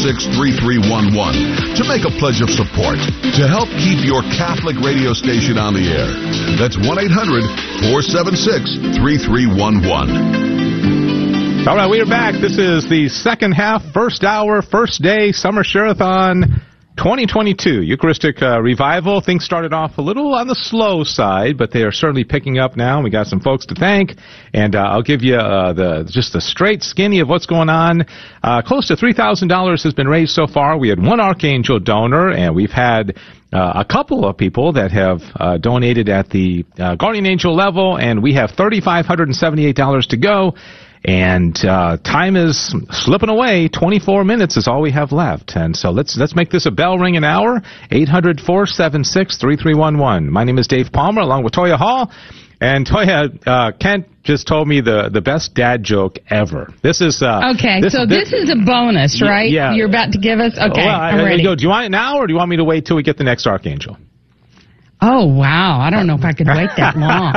1-800-476-3311 to make a pledge of support to help keep your Catholic radio station on the air. That's 1-800-476-3311. All right, we are back. This is the second half, first hour, first day, Summer Share-a-thon 2022 Eucharistic uh, Revival. Things started off a little on the slow side, but they are certainly picking up now. We got some folks to thank, and uh, I'll give you uh, the just the straight skinny of what's going on. Uh, close to three thousand dollars has been raised so far. We had one archangel donor, and we've had uh, a couple of people that have uh, donated at the guardian angel level, and we have $3,578 to go. And uh, time is slipping away. 24 minutes is all we have left. And so let's let's make this a bell ring an hour. 800-476-3311. My name is Dave Palmer, along with Toya Hall. And Toya, uh, Kent just told me the, the best dad joke ever. This is uh, Okay, so this, is a bonus, right? yeah. You're about to give us? Okay, Well, I'm I- ready. Do you want it now, or do you want me to wait till we get the next archangel? Oh, wow. I don't know if I could wait that long.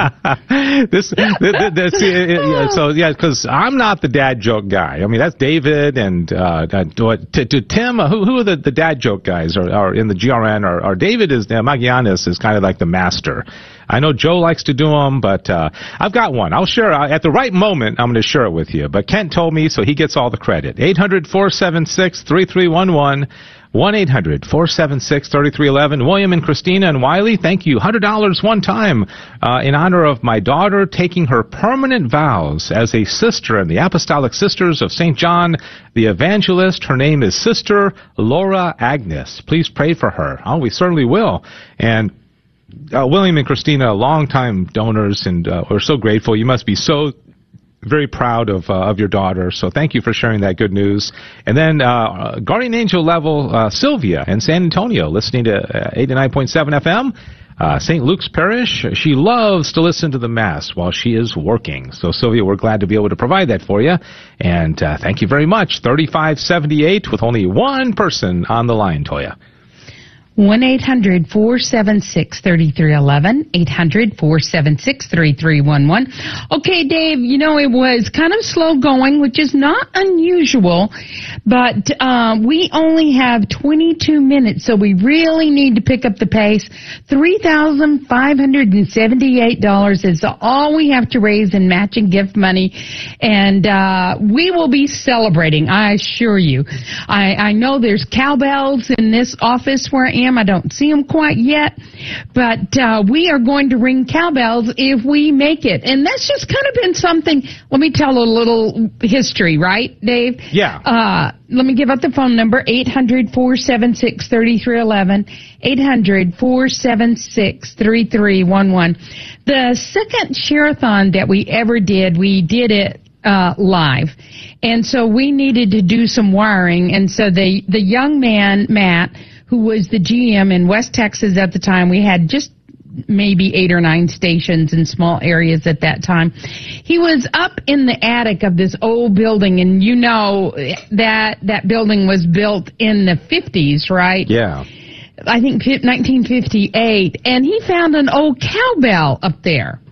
this, th- th- this, yeah, so yeah, because I'm not the dad joke guy. I mean, that's David and uh, uh, to, to Tim. Uh, who, who are the, the dad joke guys? Are, are in the GRN? Or, or David is uh, Magianis is kind of like the master. I know Joe likes to do them, but uh, I've got one. I'll share uh, at the right moment. I'm going to share it with you. But Kent told me, so he gets all the credit. Eight hundred four seven six three three one one. 1-800-476-3311. William and Christina and Wiley, thank you. $100 one time uh, in honor of my daughter taking her permanent vows as a sister in the Apostolic Sisters of St. John the Evangelist. Her name is Sister Laura Agnes. Please pray for her. Oh, we certainly will. And uh, William and Christina, longtime donors, and uh, we're so grateful. You must be so very proud of uh, of your daughter. So thank you for sharing that good news. And then uh, Guardian Angel level uh, Sylvia in San Antonio, listening to uh, 89.7 FM. Uh, St. Luke's Parish. She loves to listen to the Mass while she is working. So, Sylvia, we're glad to be able to provide that for you. And uh, thank you very much. 3578 with only one person on the line, Toya. 1 800 476 3311. 800 476 3311. Okay, Dave, you know, it was kind of slow going, which is not unusual, but uh, we only have 22 minutes, so we really need to pick up the pace. $3,578 is all we have to raise in matching gift money, and uh, we will be celebrating, I assure you. I, I know there's cowbells in this office where I don't see them quite yet, but uh, we are going to ring cowbells if we make it. And that's just kind of been something. Let me tell a little history, right, Dave? Yeah. Uh, let me give out the phone number 800 476 3311. 800 476 3311. The second share-a-thon that we ever did, we did it uh, live. And so we needed to do some wiring. And so the, the young man, Matt, who was the GM in West Texas at the time, we had just maybe eight or nine stations in small areas at that time. He was up in the attic of this old building, and you know that that building was built in the 50s, right? Yeah. I think 1958, and he found an old cowbell up there.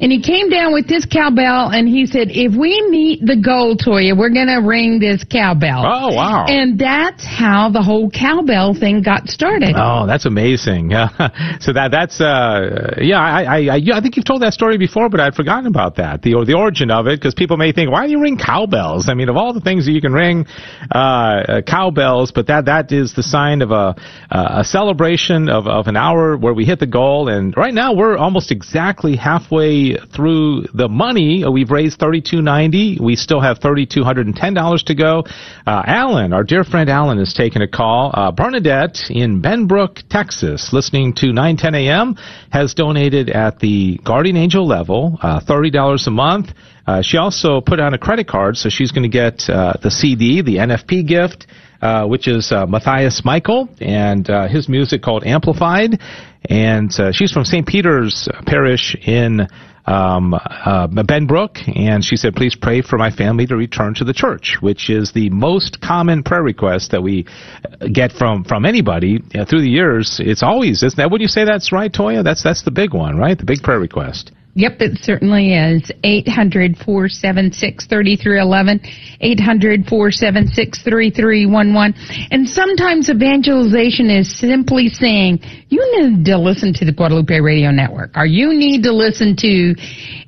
And he came down with this cowbell and he said, if we meet the goal, Toya, we're going to ring this cowbell. Oh, wow. And that's how the whole cowbell thing got started. Oh, that's amazing. so that that's uh yeah, I I I, yeah, I think you've told that story before, but I'd forgotten about that. The or the origin of it because people may think, why do you ring cowbells? I mean, of all the things that you can ring, uh, uh cowbells, but that that is the sign of a uh, a celebration of of an hour where we hit the goal. And right now we're almost exactly halfway through the money. Uh, We've raised thirty two ninety. We still have thirty two hundred and ten dollars to go. Uh, Alan, our dear friend Alan, is taking a call. Uh, Bernadette in Benbrook, Texas, listening to 910 a.m., has donated at the Guardian Angel level uh, $30 a month. Uh, she also put on a credit card, so she's going to get uh, the CD, the NFP gift, uh, which is uh, Matthias Michael, and uh, his music called Amplified. And she's from St. Peter's Parish in um, uh, Benbrook, and she said, please pray for my family to return to the church, which is the most common prayer request that we uh, get from, from anybody uh, through the years. It's always, isn't that, would you say that's right, Toya? That's, that's the big one, right? The big prayer request. Yep, it certainly is. 800 476 3311. 800 476 3311. And sometimes evangelization is simply saying, you need to listen to the Guadalupe Radio Network, or you need to listen to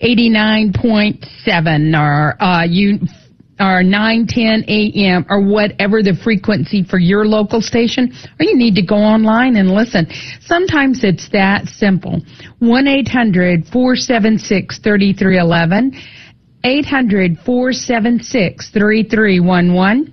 89.7, or uh, you or 910 a.m. or whatever the frequency for your local station, or you need to go online and listen. Sometimes it's that simple. 1-800-476-3311, 800-476-3311.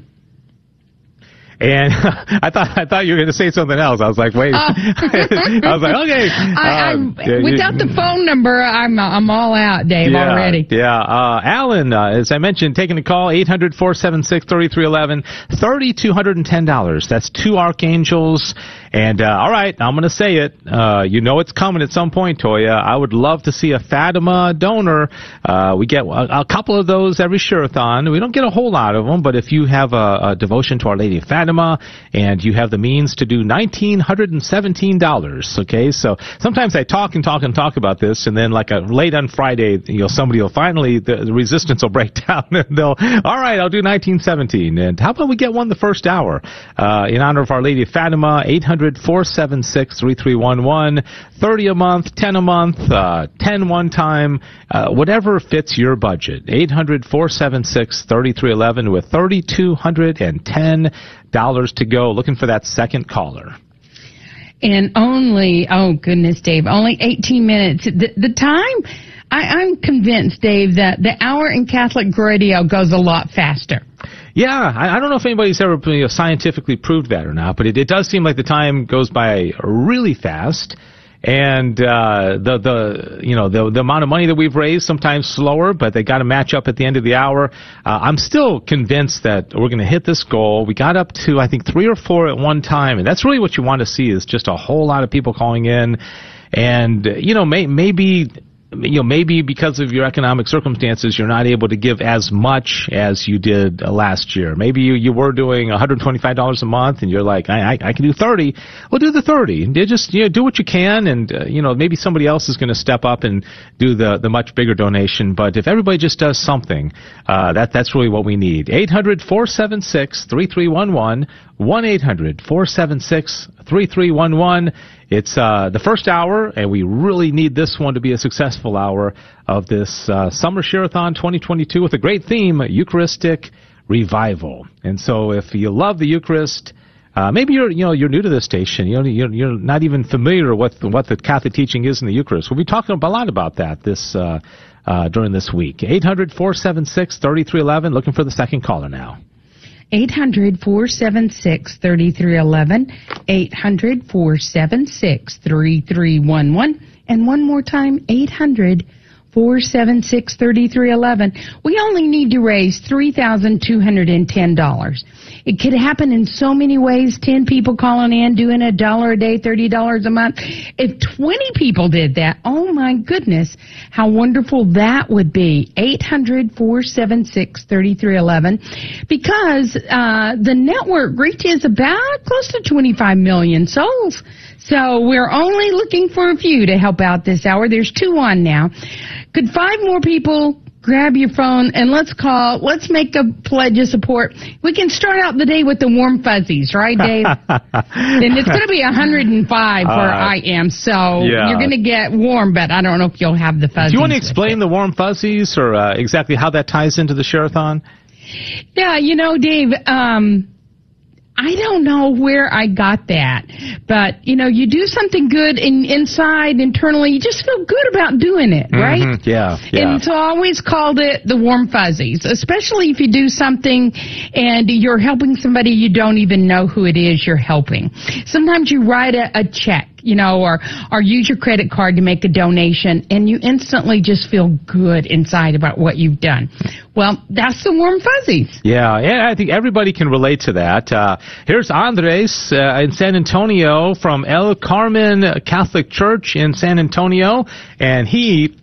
And I thought I thought you were going to say something else. I was like, wait. Oh. I was like, okay. I, Um, without the phone number, I'm I'm all out, Dave, yeah, already. Yeah. Uh, Alan, uh, as I mentioned, taking the call, 800-476-3311, $3,210. That's two Archangels. And, uh, all right, I'm going to say it. Uh, you know it's coming at some point, Toya. I would love to see a Fatima donor. Uh, we get a, a couple of those every Share-a-thon. We don't get a whole lot of them, but if you have a, a devotion to Our Lady of Fatima and you have the means to do $1,917, okay? So sometimes I talk and talk and talk about this, and then like a late on Friday, you know, somebody will finally, the, the resistance will break down, and they'll, all right, I'll do 1917. And how about we get one the first hour? Uh, in honor of Our Lady of Fatima, 800 476 3311, 30 a month, 10 a month, uh, 10 one time, uh, whatever fits your budget. 800 476 3311 with $3,210 to go. Looking for that second caller. and only oh goodness dave only 18 minutes the, the time I, i'm convinced dave that the hour in catholic radio goes a lot faster Yeah, I, I don't know if anybody's ever you know, scientifically proved that or not, but it, it does seem like the time goes by really fast. And uh, the the you know the the amount of money that we've raised sometimes slower, but they got to match up at the end of the hour. Uh, I'm still convinced that we're going to hit this goal. We got up to I think three or four at one time, and that's really what you want to see is just a whole lot of people calling in, and you know may, maybe you know, maybe because of your economic circumstances, you're not able to give as much as you did uh, last year. Maybe you, you were doing $125 a month, and you're like, I, I, I can do 30. Well, do the 30. You just you know, do what you can, and uh, you know, maybe somebody else is going to step up and do the the much bigger donation. But if everybody just does something, uh, that that's really what we need. 800 476 3311 1 800 476 3311. It's uh, the first hour, and we really need this one to be a successful hour of this uh, Summer Share-a-thon 2022 with a great theme, Eucharistic Revival. And so if you love the Eucharist, uh, maybe you're you know you're new to this station. You know you're, you're not even familiar with what the Catholic teaching is in the Eucharist. We'll be talking a lot about that this uh, uh, during this week. 800 476 3311. Looking for the second caller now. 800 476 3311. 800 476 3311. And one more time, 800 476 3311. We only need to raise $3,210. It could happen in so many ways. 10 people calling in, doing a dollar a day, $30 a month. If 20 people did that, oh my goodness, how wonderful that would be. 800 476 3311. Because uh, the network reaches about close to 25 million souls. So we're only looking for a few to help out this hour. There's two on now. Could five more people grab your phone and let's call, let's make a pledge of support. We can start out the day with the warm fuzzies, right, Dave? and it's going to be 105 where Uh, I am, so yeah. you're going to get warm, but I don't know if you'll have the fuzzies. Do you want to explain the warm fuzzies or uh, exactly how that ties into the Share-a-thon? Yeah, you know, Dave, um, I don't know where I got that, but you know, you do something good in, inside, internally, you just feel good about doing it, right? Mhm, Yeah, yeah. And so I always called it the warm fuzzies, especially if you do something and you're helping somebody you don't even know who it is you're helping. Sometimes you write a, a check, you know, or, or use your credit card to make a donation and you instantly just feel good inside about what you've done. Well, that's the warm fuzzies. Yeah, yeah, I think everybody can relate to that. Uh, here's Andres uh, in San Antonio from El Carmen Catholic Church in San Antonio, and he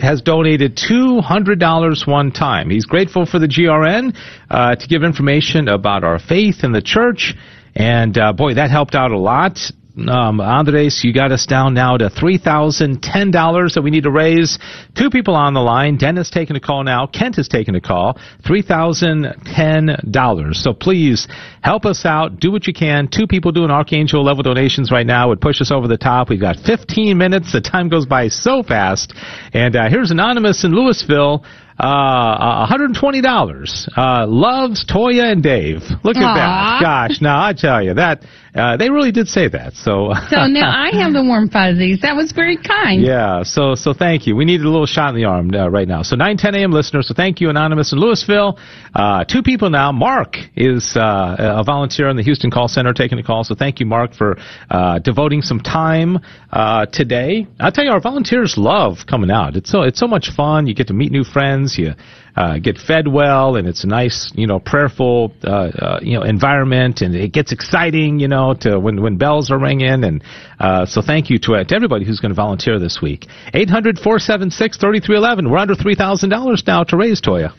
has donated $200 one time. He's grateful for the GRN uh, to give information about our faith in the church, and uh, boy, that helped out a lot. Um, Andres, you got us down now to $3,010 that we need to raise. Two people on the line. Dennis taking a call now. Kent is taking a call. $3,010. So please help us out. Do what you can. Two people doing Archangel level donations right now would push us over the top. We've got 15 minutes. The time goes by so fast. And uh, here's Anonymous in Louisville. Uh, $120. Uh, loves Toya and Dave. Look at Aw. that. Gosh, now I tell you that, uh, they really did say that. So, So now I have the warm fuzzies. That was very kind. yeah, so so thank you. We need a little shot in the arm uh, right now. So 9 10 a.m. listeners. So thank you, Anonymous in Louisville. Uh, two people now. Mark is uh, a volunteer in the Houston call center taking a call. So thank you, Mark, for uh, devoting some time uh, today. I tell you, our volunteers love coming out. It's so it's so much fun. You get to meet new friends. You uh, get fed well, and it's a nice, you know, prayerful, uh, uh, you know, environment, and it gets exciting, you know, to when when bells are ringing, and uh, so thank you to, uh, to everybody who's going to volunteer this week. Eight hundred four seven six thirty three eleven. We're under three thousand dollars now to raise Toya.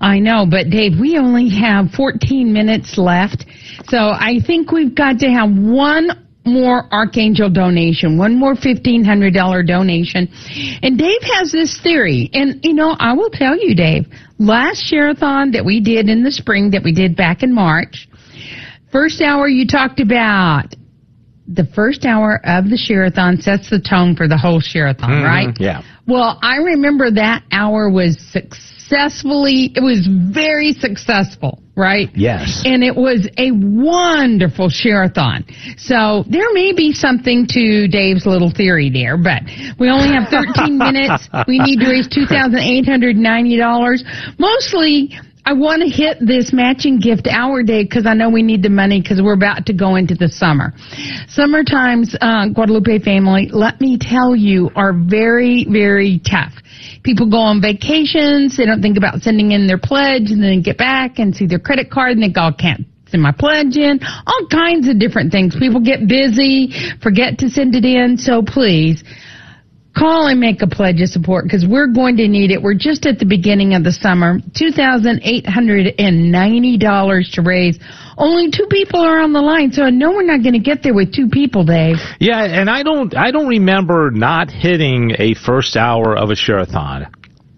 I know, but Dave, we only have 14 minutes left. So I think we've got to have one more Archangel donation, one more $1,500 donation. And Dave has this theory. And, you know, I will tell you, Dave, last Share-a-thon that we did in the spring, that we did back in March, first hour you talked about the first hour of the Share-a-thon sets the tone for the whole Share-a-thon, mm-hmm. right? Yeah. Well, I remember that hour was successfully, it was very successful, right? Yes. And it was a wonderful share-a-thon. So there may be something to Dave's little theory there, but we only have 13 minutes. We need to raise $2,890. Mostly, I want to hit this matching gift hour day because I know we need the money because we're about to go into the summer. Summer times, uh, Guadalupe family, let me tell you, are very, very tough. People go on vacations, they don't think about sending in their pledge and then get back and see their credit card and think, oh, can't send my pledge in. All kinds of different things. People get busy, forget to send it in, so please, Call and make a pledge of support because we're going to need it. We're just at the beginning of the summer. $2,890 to raise. Only two people are on the line, so I know we're not going to get there with two people, Dave. Yeah, and I don't I don't remember not hitting a first hour of a Share-a-thon.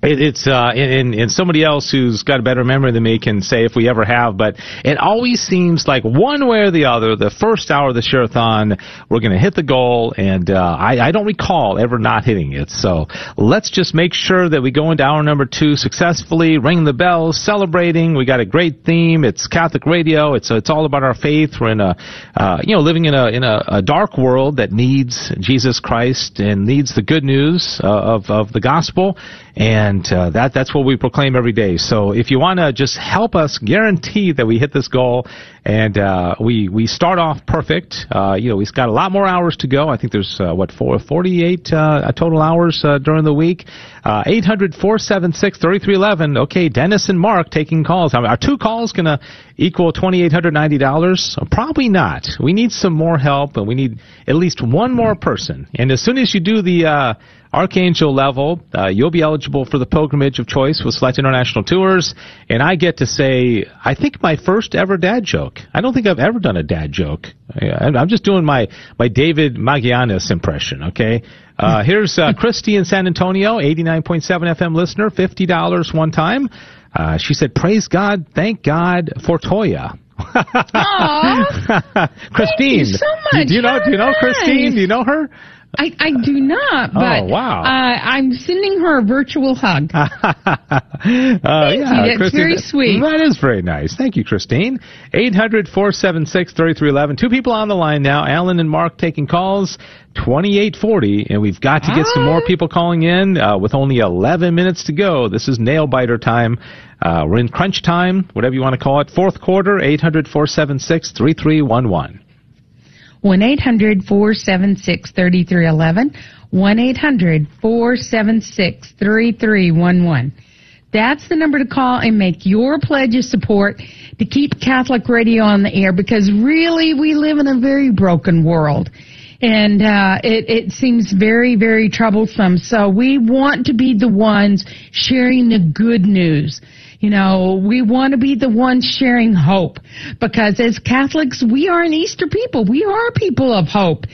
It, it's uh, and, and somebody else who's got a better memory than me can say if we ever have, but it always seems like one way or the other, the first hour of the Share-a-thon, we're going to hit the goal, and uh, I, I don't recall ever not hitting it. So let's just make sure that we go into hour number two successfully, ring the bells, celebrating. We got a great theme. It's Catholic radio. It's it's all about our faith. We're in a uh, you know living in a in a, a dark world that needs Jesus Christ and needs the good news uh, of of the gospel and uh, that that's what we proclaim every day. So if you want to just help us guarantee that we hit this goal, and uh, we we start off perfect, uh, you know, we've got a lot more hours to go. I think there's uh, what four, 48 uh, total hours uh, during the week. Uh, 800-476-3311. Okay, Dennis and Mark taking calls. Are two calls going to equal $2,890? Probably not. We need some more help, and we need at least one more person. And as soon as you do the uh, Archangel level, uh, you'll be eligible for the pilgrimage of choice with Select International Tours. And I get to say, I think my first ever dad joke. I don't think I've ever done a dad joke. I- I'm just doing my, my David Magianis impression, okay? Uh, here's uh, Christy in San Antonio, 89.7 FM listener, $50 one time. Uh, she said, praise God, thank God for Toya. Christine, Thank you so much. do you know? Do you know Christine? Do you know her? I, I do not, Oh, but wow. uh, I'm sending her a virtual hug. Uh, Thank you. That's Christine, very sweet. That is very nice. Thank you, Christine. 800-476-3311. Two people on the line now. Alan and Mark taking calls. 2840. And we've got to get some more people calling in uh, with only 11 minutes to go. This is nail biter time. Uh, we're in crunch time, whatever you want to call it. Fourth quarter, 800-476-3311. 1 800 476 3311. 1 800 476 3311. That's the number to call and make your pledge of support to keep Catholic radio on the air because really we live in a very broken world. and uh, it, it seems very, very troublesome. So we want to be the ones sharing the good news. You know, we want to be the ones sharing hope because as Catholics, we are an Easter people. We are people of hope.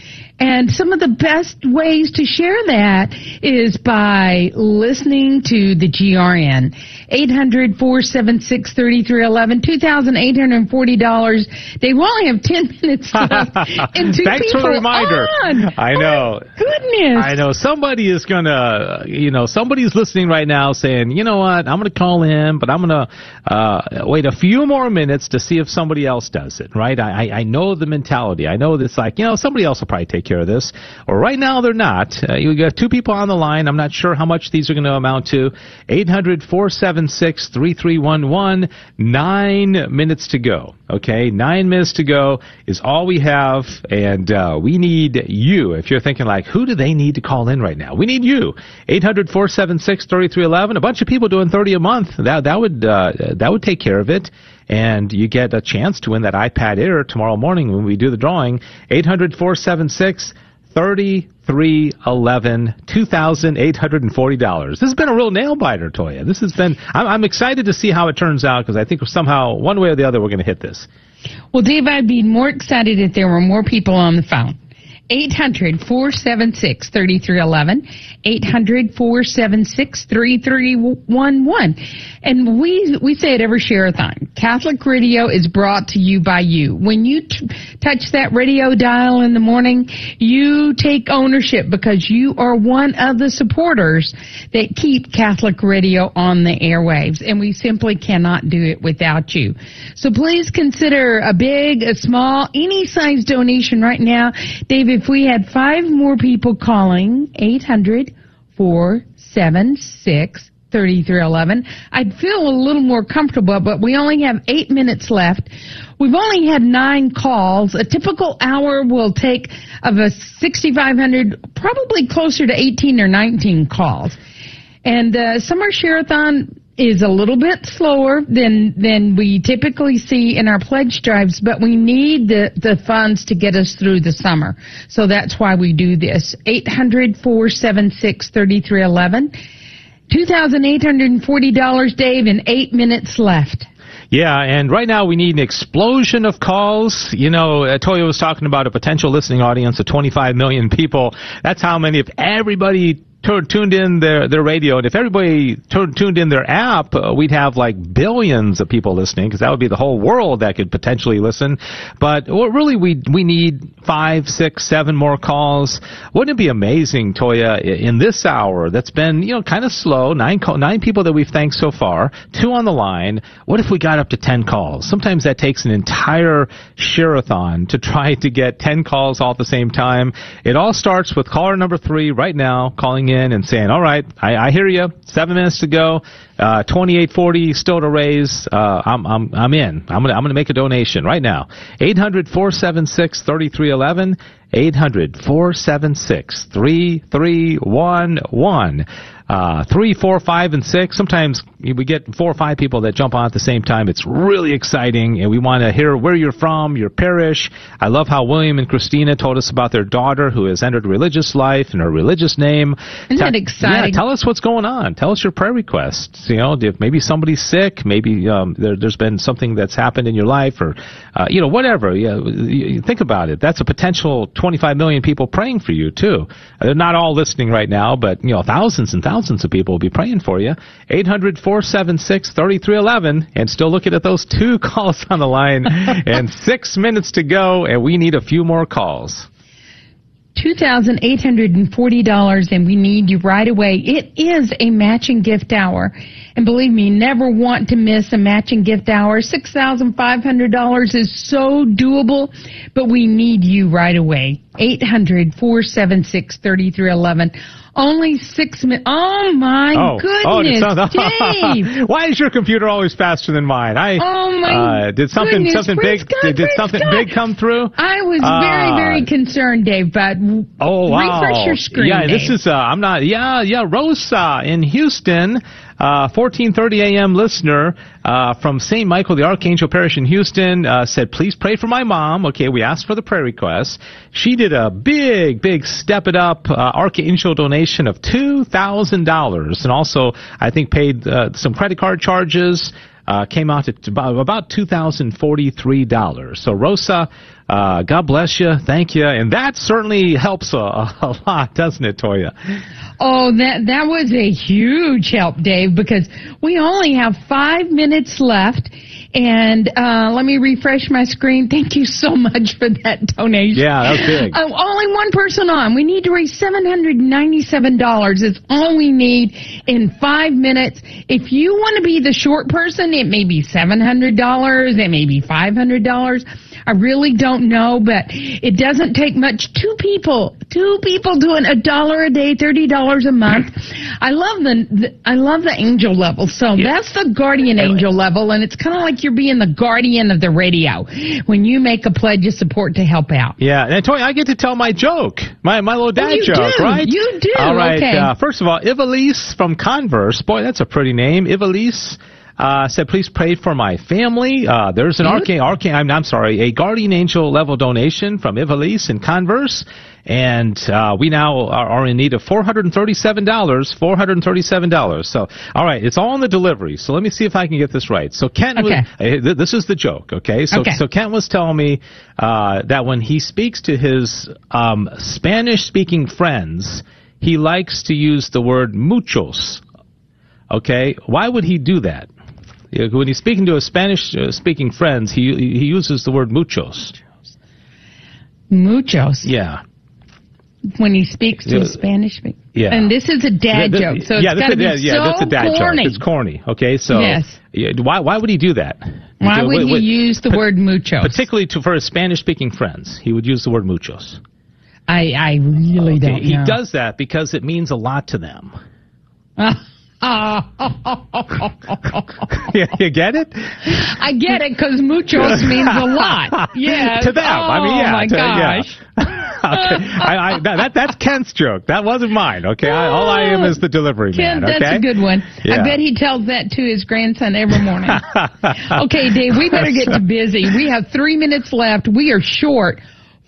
And some of the best ways to share that is by listening to the GRN. 800 476 3311, $2,840. They will only have 10 minutes left. and two Thanks people for the reminder. On. I know. Oh, goodness. I know somebody is gonna, you know, somebody's listening right now saying, you know what, I'm gonna call in, but I'm gonna uh, wait a few more minutes to see if somebody else does it. Right? I, I I know the mentality. I know it's like, you know, somebody else will probably take care of this. Or right now they're not. Uh, you got two people on the line. I'm not sure how much these are going to amount to. 800 476 3311. Nine minutes to go. Okay, nine minutes to go is all we have, and uh, we need you. If you're thinking like, who do they need to call in right now? We need you. 800 476 3311. A bunch of people doing 30 a month. That that would uh, that would take care of it and you get a chance to win that iPad Air tomorrow morning when we do the drawing. 800 476 3311 $2,840. This has been a real nail biter, Toya. This has been, I'm, I'm excited to see how it turns out because I think somehow, one way or the other, we're going to hit this. Well, Dave, I'd be more excited if there were more people on the phone. 800 476 3311. 800 476 3311. And we, we say it every share-a-thon. Catholic Radio is brought to you by you. When you t- touch that radio dial in the morning, you take ownership because you are one of the supporters that keep Catholic Radio on the airwaves. And we simply cannot do it without you. So please consider a big, a small, any size donation right now. David, if we had five more people calling, 800 476 3311, I'd feel a little more comfortable, but we only have eight minutes left. We've only had nine calls. A typical hour will take of a 6,500, probably closer to 18 or 19 calls. And uh, Summer Share-a-thon is a little bit slower than than we typically see in our pledge drives, but we need the, the funds to get us through the summer. So that's why we do this. 800 476 3311. $2,840, Dave, and eight minutes left. Yeah, and right now we need an explosion of calls. You know, uh, Toya was talking about a potential listening audience of 25 million people. That's how many, if everybody tuned in their, their radio, and if everybody tuned in their app, uh, we'd have like billions of people listening, because that would be the whole world that could potentially listen. But well, really, we we need five, six, seven more calls. Wouldn't it be amazing, Toya, in this hour that's been you know kind of slow, nine call, nine people that we've thanked so far, two on the line. What if we got up to ten calls? Sometimes that takes an entire share-a-thon to try to get ten calls all at the same time. It all starts with caller number three right now, calling in and saying, "All right, I, I hear you. Seven minutes to go. Uh, Twenty-eight forty still to raise. Uh, I'm I'm I'm in. I'm gonna I'm gonna make a donation right now. Eight hundred four seven six thirty three eleven. 800 476 3311. Uh, three, four, five, and six. Sometimes we get four or five people that jump on at the same time. It's really exciting, and we want to hear where you're from, your parish. I love how William and Christina told us about their daughter who has entered religious life and her religious name. Isn't Tell- that exciting? Yeah, tell us what's going on. Tell us your prayer requests. You know, if maybe somebody's sick, maybe um, there, there's been something that's happened in your life, or uh, you know, whatever. Yeah, you think about it. That's a potential 25 million people praying for you too. They're not all listening right now, but you know, thousands and thousands of people will be praying for you. 800 476 3311, and still looking at those two calls on the line, and six minutes to go, and we need a few more calls. $2,840 and we need you right away. It is a matching gift hour. And believe me, never want to miss a matching gift hour. $6,500 is so doable, but we need you right away. 800-476-3311. Only six minutes. Oh my oh, goodness, oh, Dave! Why is your computer always faster than mine? I Oh, my uh, did something goodness, something praise big God, did, did something God. big come through? I was Ah. very, very concerned, Dave, but Oh wow! refresh your screen. Yeah, this is uh, I'm not. Yeah, yeah. Rosa in Houston. Uh, 14:30 a.m. listener uh, from St. Michael the Archangel Parish in Houston uh, said, "Please pray for my mom." Okay, we asked for the prayer request. She did a big, big step it up uh, Archangel donation of two thousand dollars, and also I think paid uh, some credit card charges. Uh, came out at about, about two thousand forty-three dollars. So Rosa, uh, God bless you, thank you, and that certainly helps a, a lot, doesn't it, Toya? Oh, that that was a huge help, Dave, because we only have five minutes left. And uh, let me refresh my screen. Thank you so much for that donation. Yeah, that was big. Uh, only one person on. We need to raise seven hundred ninety-seven dollars. It's all we need in five minutes. If you want to be the short person, it may be seven hundred dollars. It may be five hundred dollars. I really don't know, but it doesn't take much. Two people, two people doing a dollar a day, thirty dollars a month. I love the, the I love the angel level. So that's the guardian angel level, and it's kind of like you're being the guardian of the radio when you make a pledge of support to help out. Yeah, and Toy, I get to tell my joke, my my little dad Oh, you joke, do. right? You do. All right. Okay. Uh, first of all, Ivalise from Converse. Boy, that's a pretty name. Ivalise. Uh, said, please pray for my family. Uh, there's an arcane, arcane, I'm, I'm sorry, a guardian angel level donation from Ivalise and Converse. And, uh, we now are, are in need of $437, $437. So, alright, it's all in the delivery. So let me see if I can get this right. So Kent was, uh, th- this is the joke, okay? So, Okay. so Kent was telling me, uh, that when he speaks to his, um, Spanish speaking friends, he likes to use the word muchos. Okay, why would he do that? Yeah, When he's speaking to his Spanish-speaking uh, friends, he he uses the word muchos. Muchos. Yeah, When he speaks to Yeah. a Spanish yeah. And this is a dad Th- joke, so yeah, it's this got to be yeah, yeah, so that's a dad corny. joke. It's corny. Okay, so Yes. yeah, why why would he do that? Why would Wait, he use the word muchos? Particularly to for his Spanish-speaking friends, he would use the word muchos. I I really Okay, don't he does that because it means a lot to them. yeah, you get it? I get it because muchos means a lot. Yeah. to them. I mean, yeah. Oh my to- yeah. gosh. okay. I, I, that, that, that's Kent's joke. That wasn't mine. Okay. I, all I am is the delivery Ken, man. Okay. that's a good one. Yeah. I bet he tells that to his grandson every morning. okay, Dave, we better get to busy. We have three minutes left. We are short.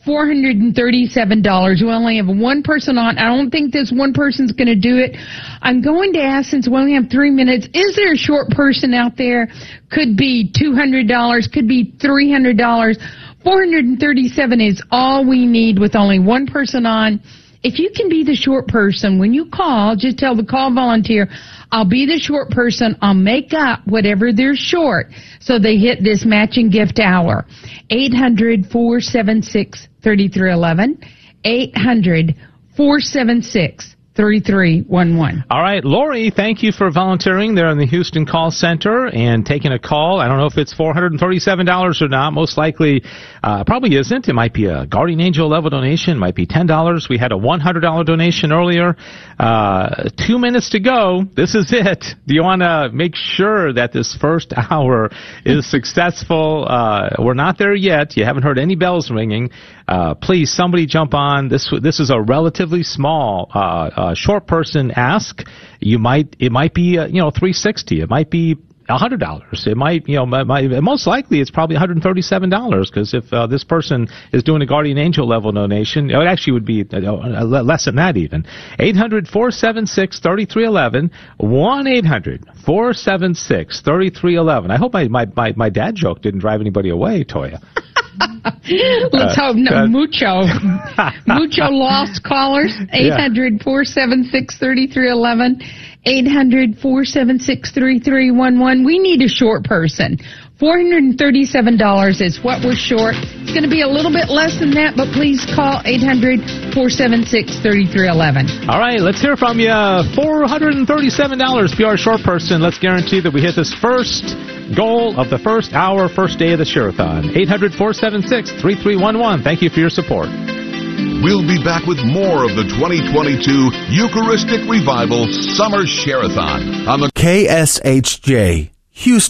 $437. We only have one person on. I don't think this one person's going to do it. I'm going to ask, since we only have three minutes, is there a short person out there? Could be $200, could be $300. 437 is all we need with only one person on. If you can be the short person, when you call, just tell the call volunteer, I'll be the short person. I'll make up whatever they're short so they hit this matching gift hour. 800 476 3311. 800 476 3311. All right, Lori, thank you for volunteering there in the Houston call center and taking a call. I don't know if it's $437 or not. Most likely, uh, probably isn't. It might be a Guardian Angel level donation. It might be $10. We had a $100 donation earlier. Uh, two minutes to go. This is it. Do you want to make sure that this first hour is successful? Uh, we're not there yet. You haven't heard any bells ringing. Uh, please, somebody jump on. This this is a relatively small, uh, uh, short person ask. You might it might be uh, you know 360. It might be hundred dollars. It might, you know, might, might, most likely it's probably one hundred thirty-seven dollars because if uh, this person is doing a guardian angel level donation, it actually would be uh, uh, less than that even. Eight hundred four seven six thirty three eleven one eight hundred four seven six thirty three eleven. I hope my, my my my dad joke didn't drive anybody away, Toya. Let's Uh, hope no uh, mucho mucho lost callers. Eight hundred four seven six thirty three eleven. Eight hundred four seven six three three one one. We need a short person. Four hundred and thirty-seven dollars is what we're short. It's going to be a little bit less than that, but please call 800-476-3311. All right, let's hear from you. $437 if you are a short person. Let's guarantee that we hit this first goal of the first hour, first day of the Share-a-thon. 800 476 3311. Thank you for your support. We'll be back with more of the 2022 Eucharistic Revival Summer Share-a-thon on the KSHJ, Houston.